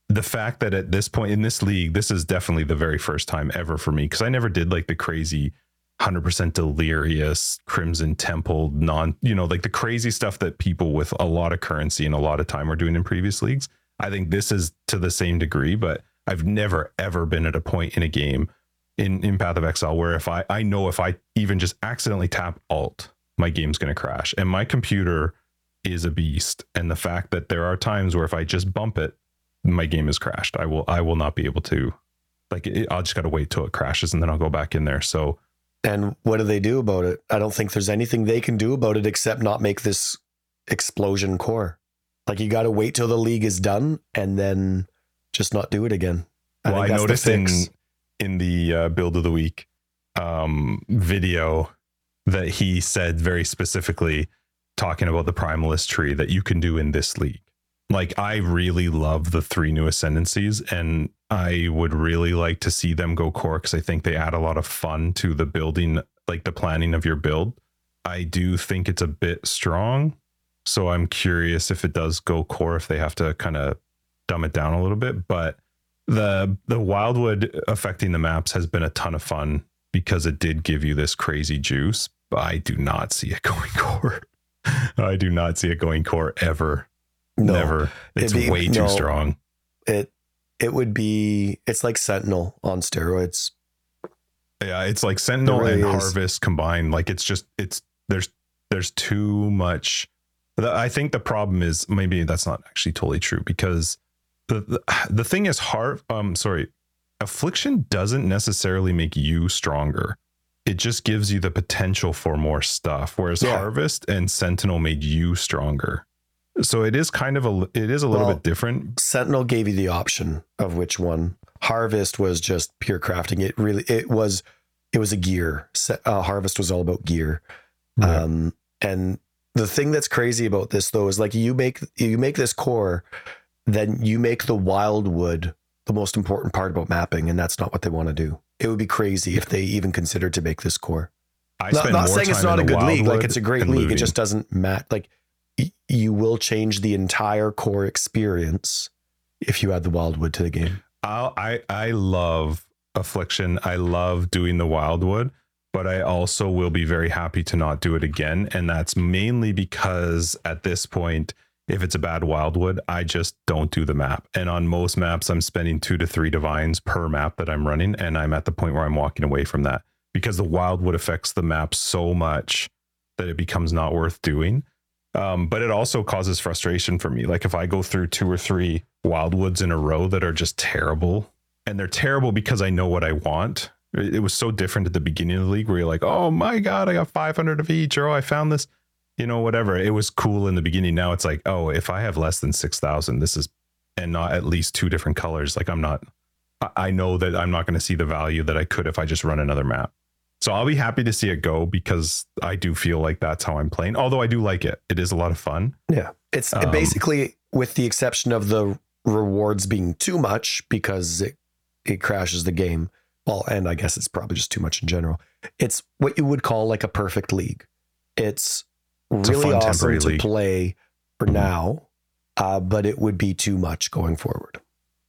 S1: the fact that at this point in this league, this is definitely the very first time ever for me because I never did like the crazy 100% delirious Crimson Temple non, you know, like the crazy stuff that people with a lot of currency and a lot of time were doing in previous leagues. I think this is to the same degree, but I've never ever been at a point in a game in, in Path of Exile where if I I know if I even just accidentally tap alt, my game's gonna crash. And my computer is a beast. And the fact that there are times where if I just bump it, my game is crashed. I will I will not be able to like it, I'll just gotta wait till it crashes and then I'll go back in there. So
S2: And what do they do about it? I don't think there's anything they can do about it except not make this explosion core. Like you got to wait till the league is done and then just not do it again.
S1: well, I,
S2: that's the
S1: noticed in in the uh, build of the week um, video that he said very specifically talking about the primalist tree that you can do in this league. Like I really love the three new ascendancies, and I would really like to see them go core because I think they add a lot of fun to the building, like the planning of your build. I do think it's a bit strong, so I'm curious if it does go core if they have to kind of dumb it down a little bit, but the the wildwood affecting the maps has been a ton of fun because it did give you this crazy juice but i do not see it <laughs> going core i do not see it going core ever
S2: No,
S1: never it's
S2: be-
S1: way too
S2: no.
S1: strong
S2: it it would be it's like Sentinel on steroids.
S1: yeah it's like sentinel
S2: really
S1: and
S2: is.
S1: harvest combined like it's just it's there's there's too much i think the problem is maybe that's not actually totally true because the the, <sighs> the thing is har um sorry affliction doesn't necessarily make you stronger it just gives you the potential for more stuff whereas
S2: Yeah.
S1: harvest and sentinel made you stronger so it is kind of a it is a little
S2: Well,
S1: bit different
S2: Sentinel gave you the option of which one. Harvest was just pure crafting. It really it was it was a gear. Uh, Harvest was all about gear.
S1: Yeah.
S2: Um, and the thing that's crazy about this though is like you make you make this core, then you make the wildwood the most important part about mapping, and that's not what they want to do. It would be crazy if they even considered to make this core.
S1: i
S2: Not, not saying it's not a good league, like it's a great league.
S1: looting.
S2: It just doesn't matter. Like you will change the entire core experience if you add the wildwood to the game.
S1: I'll, I I love affliction. I love doing the wildwood, but I also will be very happy to not do it again. And that's mainly because at this point, if it's a bad wildwood, I just don't do the map. And on most maps, I'm spending two to three divines per map that I'm running. And I'm at the point where I'm walking away from that because the wildwood affects the map so much that it becomes not worth doing. Um, but it also causes frustration for me. Like if I go through two or three wildwoods in a row that are just terrible, and they're terrible because I know what I want. It was so different at the beginning of the league where you're like, oh my God, I got 500 of each, or oh, I found this you know, whatever. It was cool in the beginning. Now it's like, oh, if I have less than 6,000, this is, and not at least two different colors, like I'm not, I know that I'm not going to see the value that I could if I just run another map. So I'll be happy to see it go because I do feel like that's how I'm playing. Although I do like it, it is a lot of fun.
S2: Yeah, it's um, basically with the exception of the rewards being too much because it it crashes the game. Well, and I guess it's probably just too much in general. It's what you would call like a perfect league. It's really awesome to league. play for mm-hmm. now, uh, but it would be too much going forward.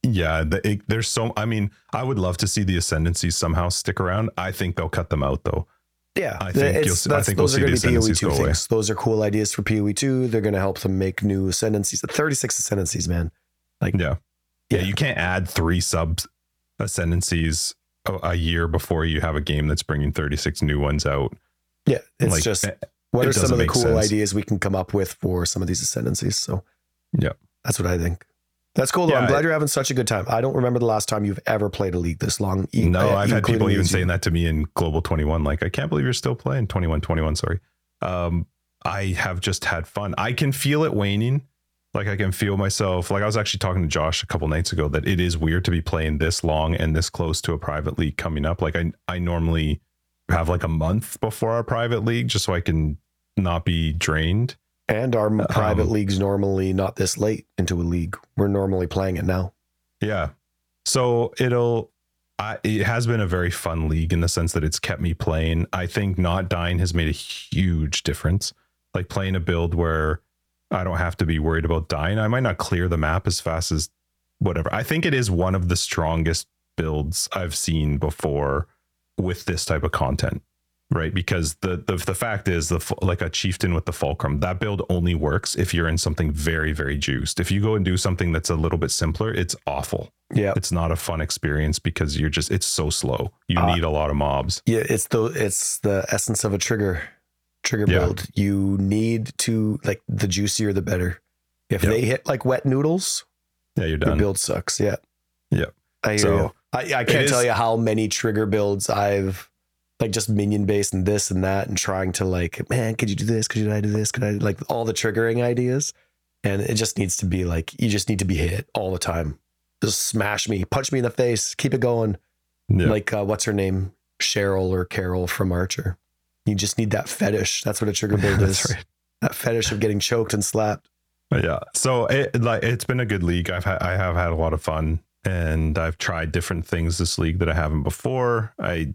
S1: Yeah, the, it, there's so. I mean, I would love to see the ascendancies somehow stick around. I think they'll cut them out though.
S2: Yeah, I think you'll, I think those we'll are going to be PoE two things. Those are cool ideas for PoE two. They're going to help them make new ascendancies. Thirty six ascendancies, man.
S1: Like, yeah. yeah, yeah. You can't add three sub ascendancies a, a year before you have a game that's bringing thirty six new ones out.
S2: Yeah, it's like, just eh, what are some of the cool sense. ideas we can come up with for some of these ascendancies? So,
S1: yeah,
S2: that's what I think. That's cool. Though. Yeah, I'm glad you're having such a good time. I don't remember the last time you've ever played a league this long.
S1: No, uh, I've had people even saying that to me in Global 21. Like, I can't believe you're still playing 21, 21. Sorry. Um, I have just had fun. I can feel it waning. Like I can feel myself. Like I was actually talking to Josh a couple nights ago that it is weird to be playing this long and this close to a private league coming up. Like I, I normally have like a month before our private league just so I can not be drained.
S2: And our um, private leagues normally not this late into a league. We're normally playing it now.
S1: Yeah. So it'll I, it has been a very fun league in the sense that it's kept me playing. I think not dying has made a huge difference. Like playing a build where I don't have to be worried about dying. I might not clear the map as fast as whatever. I think it is one of the strongest builds I've seen before with this type of content right? Because the, the the fact is, the like a chieftain with the fulcrum, that build only works if you're in something very very juiced. If you go and do something that's a little bit simpler, it's awful.
S2: Yeah,
S1: it's not a fun experience because you're just it's so slow. You uh, need a lot of mobs.
S2: Yeah, it's the it's the essence of a trigger trigger yeah. build. You need to like the juicier the better. If yep. they hit like wet noodles,
S1: yeah, you're done.
S2: Your build sucks. Yeah,
S1: yeah.
S2: I so, I, I can't tell you how many trigger builds I've like just minion based and this and that and trying to like, man, could you do this? Could you I do this? Could I like all the triggering ideas? And it just needs to be like you just need to be hit all the time. Just smash me, punch me in the face, keep it going. Yeah. Like uh, what's her name? Cheryl or Carol from Archer. You just need that fetish. That's what a trigger <laughs> build is. Right. That fetish of getting choked and slapped.
S1: Yeah. So it like it's been a good league. I've had I have had a lot of fun and I've tried different things this league that I haven't before. I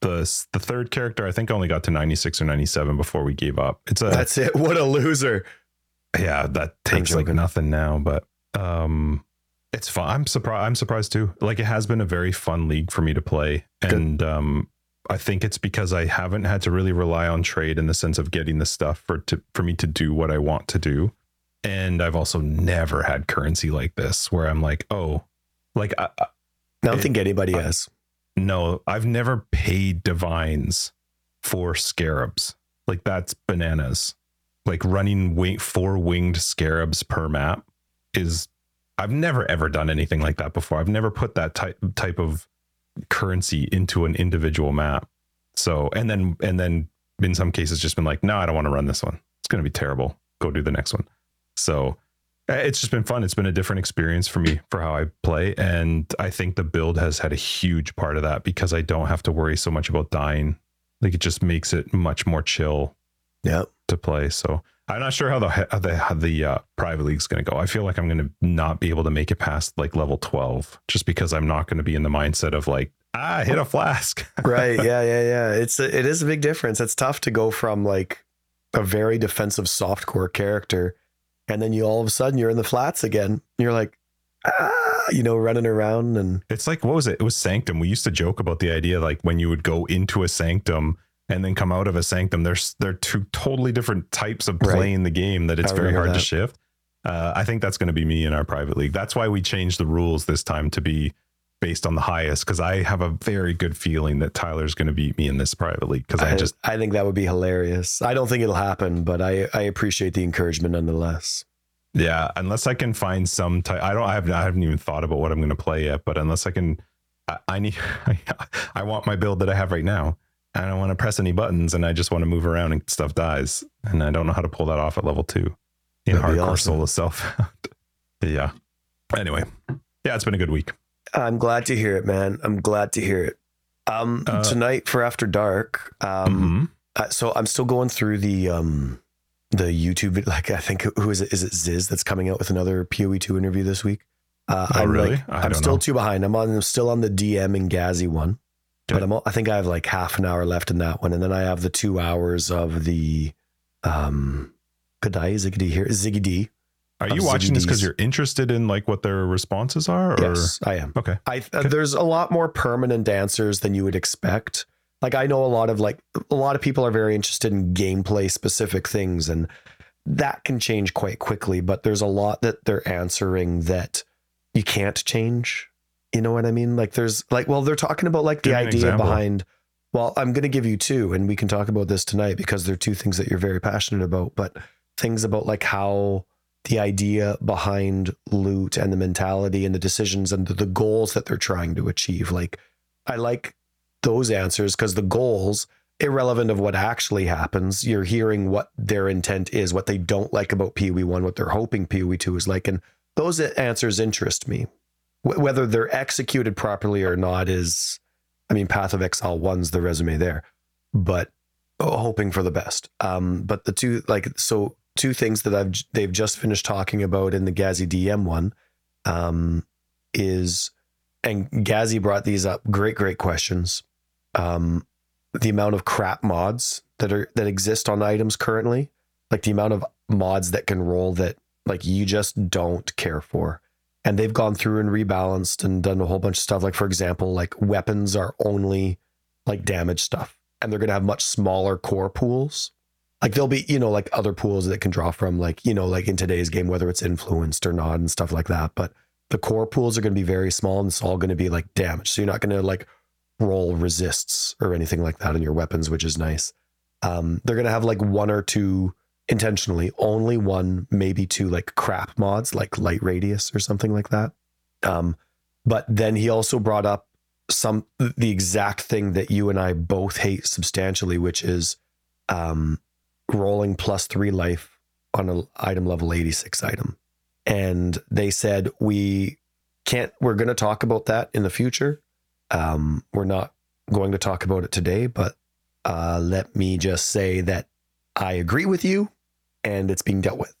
S1: the the third character I think only got to 96 or 97 before we gave up. It's a
S2: That's it. What a loser.
S1: Yeah, that takes like nothing now, but um it's fun. I'm surprised I'm surprised too. Like it has been a very fun league for me to play and Good. um I think it's because I haven't had to really rely on trade in the sense of getting the stuff for to for me to do what I want to do. And I've also never had currency like this where I'm like, "Oh, like I, I
S2: don't it, think anybody I, has
S1: no, I've never paid divines for scarabs. Like that's bananas. Like running wing, four winged scarabs per map is I've never ever done anything like that before. I've never put that type type of currency into an individual map. So and then and then in some cases just been like, no, I don't want to run this one. It's going to be terrible. Go do the next one. So it's just been fun. It's been a different experience for me for how I play. And I think the build has had a huge part of that because I don't have to worry so much about dying. Like it just makes it much more chill
S2: yeah,
S1: to play. So I'm not sure how the how the, how the uh, private league's going to go. I feel like I'm going to not be able to make it past like level 12 just because I'm not going to be in the mindset of like ah hit a flask. <laughs>
S2: right. Yeah. Yeah. Yeah. It's a, it is a big difference. It's tough to go from like a very defensive soft core character and then you all of a sudden you're in the flats again. You're like, ah, you know, running around and
S1: it's like what was it? It was Sanctum. We used to joke about the idea like when you would go into a Sanctum and then come out of a sanctum. There's they're two totally different types of
S2: Right.
S1: playing the game that it's very hard to shift. Uh, I think that's going to be me in our private league. That's why we changed the rules this time to be based on the highest because I have a very good feeling that Tyler's going to beat me in this private league because I,
S2: I
S1: just
S2: I think that would be hilarious. I don't think it'll happen, but I I appreciate the encouragement nonetheless.
S1: yeah unless I can find some type I don't I haven't I haven't even thought about what I'm going to play yet but unless I can I, I need <laughs> I want my build that I have right now I don't want to press any buttons and I just want to move around and stuff dies and I don't know how to pull that off at level two in
S2: That'd
S1: hardcore
S2: awesome.
S1: soul of self <laughs> yeah anyway yeah it's been a good week
S2: I'm glad to hear it, man. I'm glad to hear it. Um,
S1: Uh,
S2: tonight for after dark. Um,
S1: Mhm.
S2: uh, so I'm still going through the um the YouTube. <laughs> Like I think who is it? Is it Ziz that's coming out with another Poe two interview this week? Uh,
S1: Oh,
S2: I'm
S1: really?
S2: Like, I'm still
S1: know.
S2: too behind. I'm on. I'm still on the DM and Ghazzy one, but I'm. I think I have like half an hour left in that one, and then I have the two hours of the um. Day, Ziggy D here. Ziggy D.
S1: Are you watching this because you're interested in like what their responses are? Or
S2: Yes, I am.
S1: okay,
S2: I uh, there's a lot more permanent answers than you would expect. Like I know a lot of like a lot of people are very interested in gameplay specific things and that can change quite quickly, but there's a lot that they're answering that you can't change. You know what I mean? Like there's like well they're talking about like the
S1: Give me an
S2: idea
S1: example.
S2: behind well, I'm going to give you two and we can talk about this tonight because they're two things that you're very passionate about, but things about like how the idea behind loot and the mentality and the decisions and the, goals that they're trying to achieve. Like, I like those answers because the goals, irrelevant of what actually happens, you're hearing what their intent is, what they don't like about PoE 1, what they're hoping PoE 2 is like. And those answers interest me. Wh- Whether they're executed properly or not is, I mean, Path of Exile 1's the resume there, but oh, hoping for the best. Um, but the two, like, so two things that I've they've just finished talking about in the Ghazzy DM one um, is, and Ghazzy brought these up. Great, great questions. Um, the amount of crap mods that are that exist on items currently, like the amount of mods that can roll that like you just don't care for. And they've gone through and rebalanced and done a whole bunch of stuff. Like for example, like weapons are only like damage stuff, and they're gonna have much smaller core pools like there'll be you know like other pools that can draw from like you know like in today's game whether it's influenced or not and stuff like that. But the core pools are going to be very small and it's all going to be like damage so you're not going to like roll resists or anything like that in your weapons which is nice. Um they're going to have like one or two intentionally only one maybe two like crap mods like light radius or something like that. Um but then he also brought up some the exact thing that you and I both hate substantially which is um rolling plus three life on an item level 86 item. And they said, we can't, we're going to talk about that in the future. Um, we're not going to talk about it today, but uh, let me just say that I agree with you and it's being dealt with.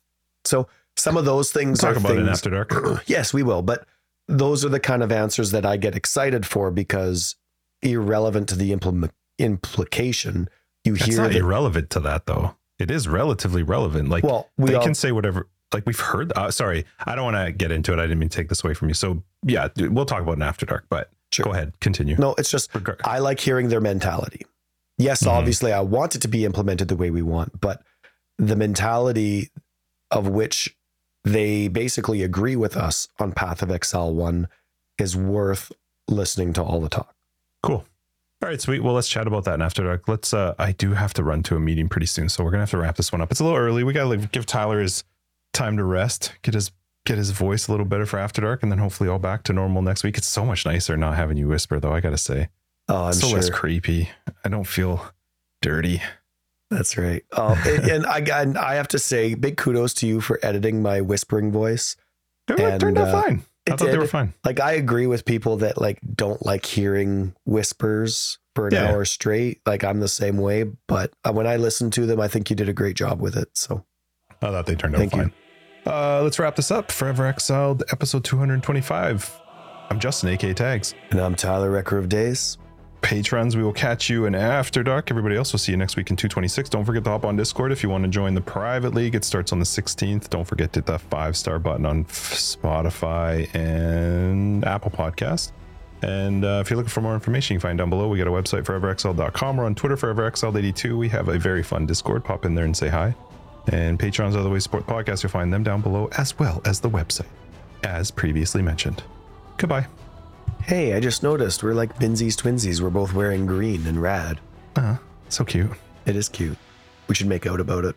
S2: So some of those things
S1: talk
S2: are
S1: about it in
S2: things,
S1: after dark. <clears throat>
S2: yes, we will. But those are the kind of answers that I get excited for because irrelevant to the implement, implication, you
S1: It's
S2: hear
S1: not
S2: that
S1: irrelevant to that though. It is relatively relevant. Like
S2: well, we
S1: they
S2: all,
S1: can say whatever. Like we've heard. Uh, sorry, I don't want to get into it. I didn't mean to take this away from you. So yeah, we'll talk about an after dark. But
S2: Sure.
S1: go ahead, continue.
S2: no, it's just I like hearing their mentality. Yes,
S1: Mhm.
S2: obviously, I want it to be implemented the way we want, but the mentality of which they basically agree with us on Path of Exile 1 is worth listening to all the talk.
S1: Cool. All right, sweet. Well, let's chat about that in after dark. Let's. uh I do have to run to a meeting pretty soon, so we're gonna have to wrap this one up. It's a little early. We gotta like, give Tyler his time to rest, get his get his voice a little better for after dark, and then hopefully all back to normal next week. It's so much nicer not having you whisper, though. I gotta say,
S2: Oh, I'm
S1: so
S2: sure.
S1: less creepy. I don't feel dirty.
S2: That's right. Oh, and, <laughs> and I I have to say, big kudos to you for editing my whispering voice.
S1: It
S2: And,
S1: turned out
S2: uh,
S1: fine. I thought they were fine.
S2: Like I agree with people that like don't like hearing whispers for an
S1: Yeah.
S2: hour straight. Like I'm the same way, but uh, when I listen to them, I think you did a great job with it. So
S1: I thought they turned out
S2: Thank you.
S1: fine. Uh, let's wrap this up. Forever Exiled, episode 225. I'm Justin, aka Tags.
S2: And I'm Tyler Wrecker of Days.
S1: Patrons, we will catch you in After Dark. Everybody else will see you next week in 226. Don't forget to hop on Discord if you want to join the private league. It starts on the 16th. Don't forget to hit that five star button on Spotify and Apple Podcast. And uh, if you're looking for more information, you can find down below. We got a website, foreverexiled.com. We're on Twitter, ForeverExiled82. We have a very fun Discord. Pop in there and say hi. And Patreon's other way support podcast. You'll find them down below, as well as the website, as previously mentioned. Goodbye.
S2: Hey, I just noticed we're like Binsies twinsies. We're both wearing green and rad.
S1: Uh, so cute.
S2: It is cute. We should make out about it.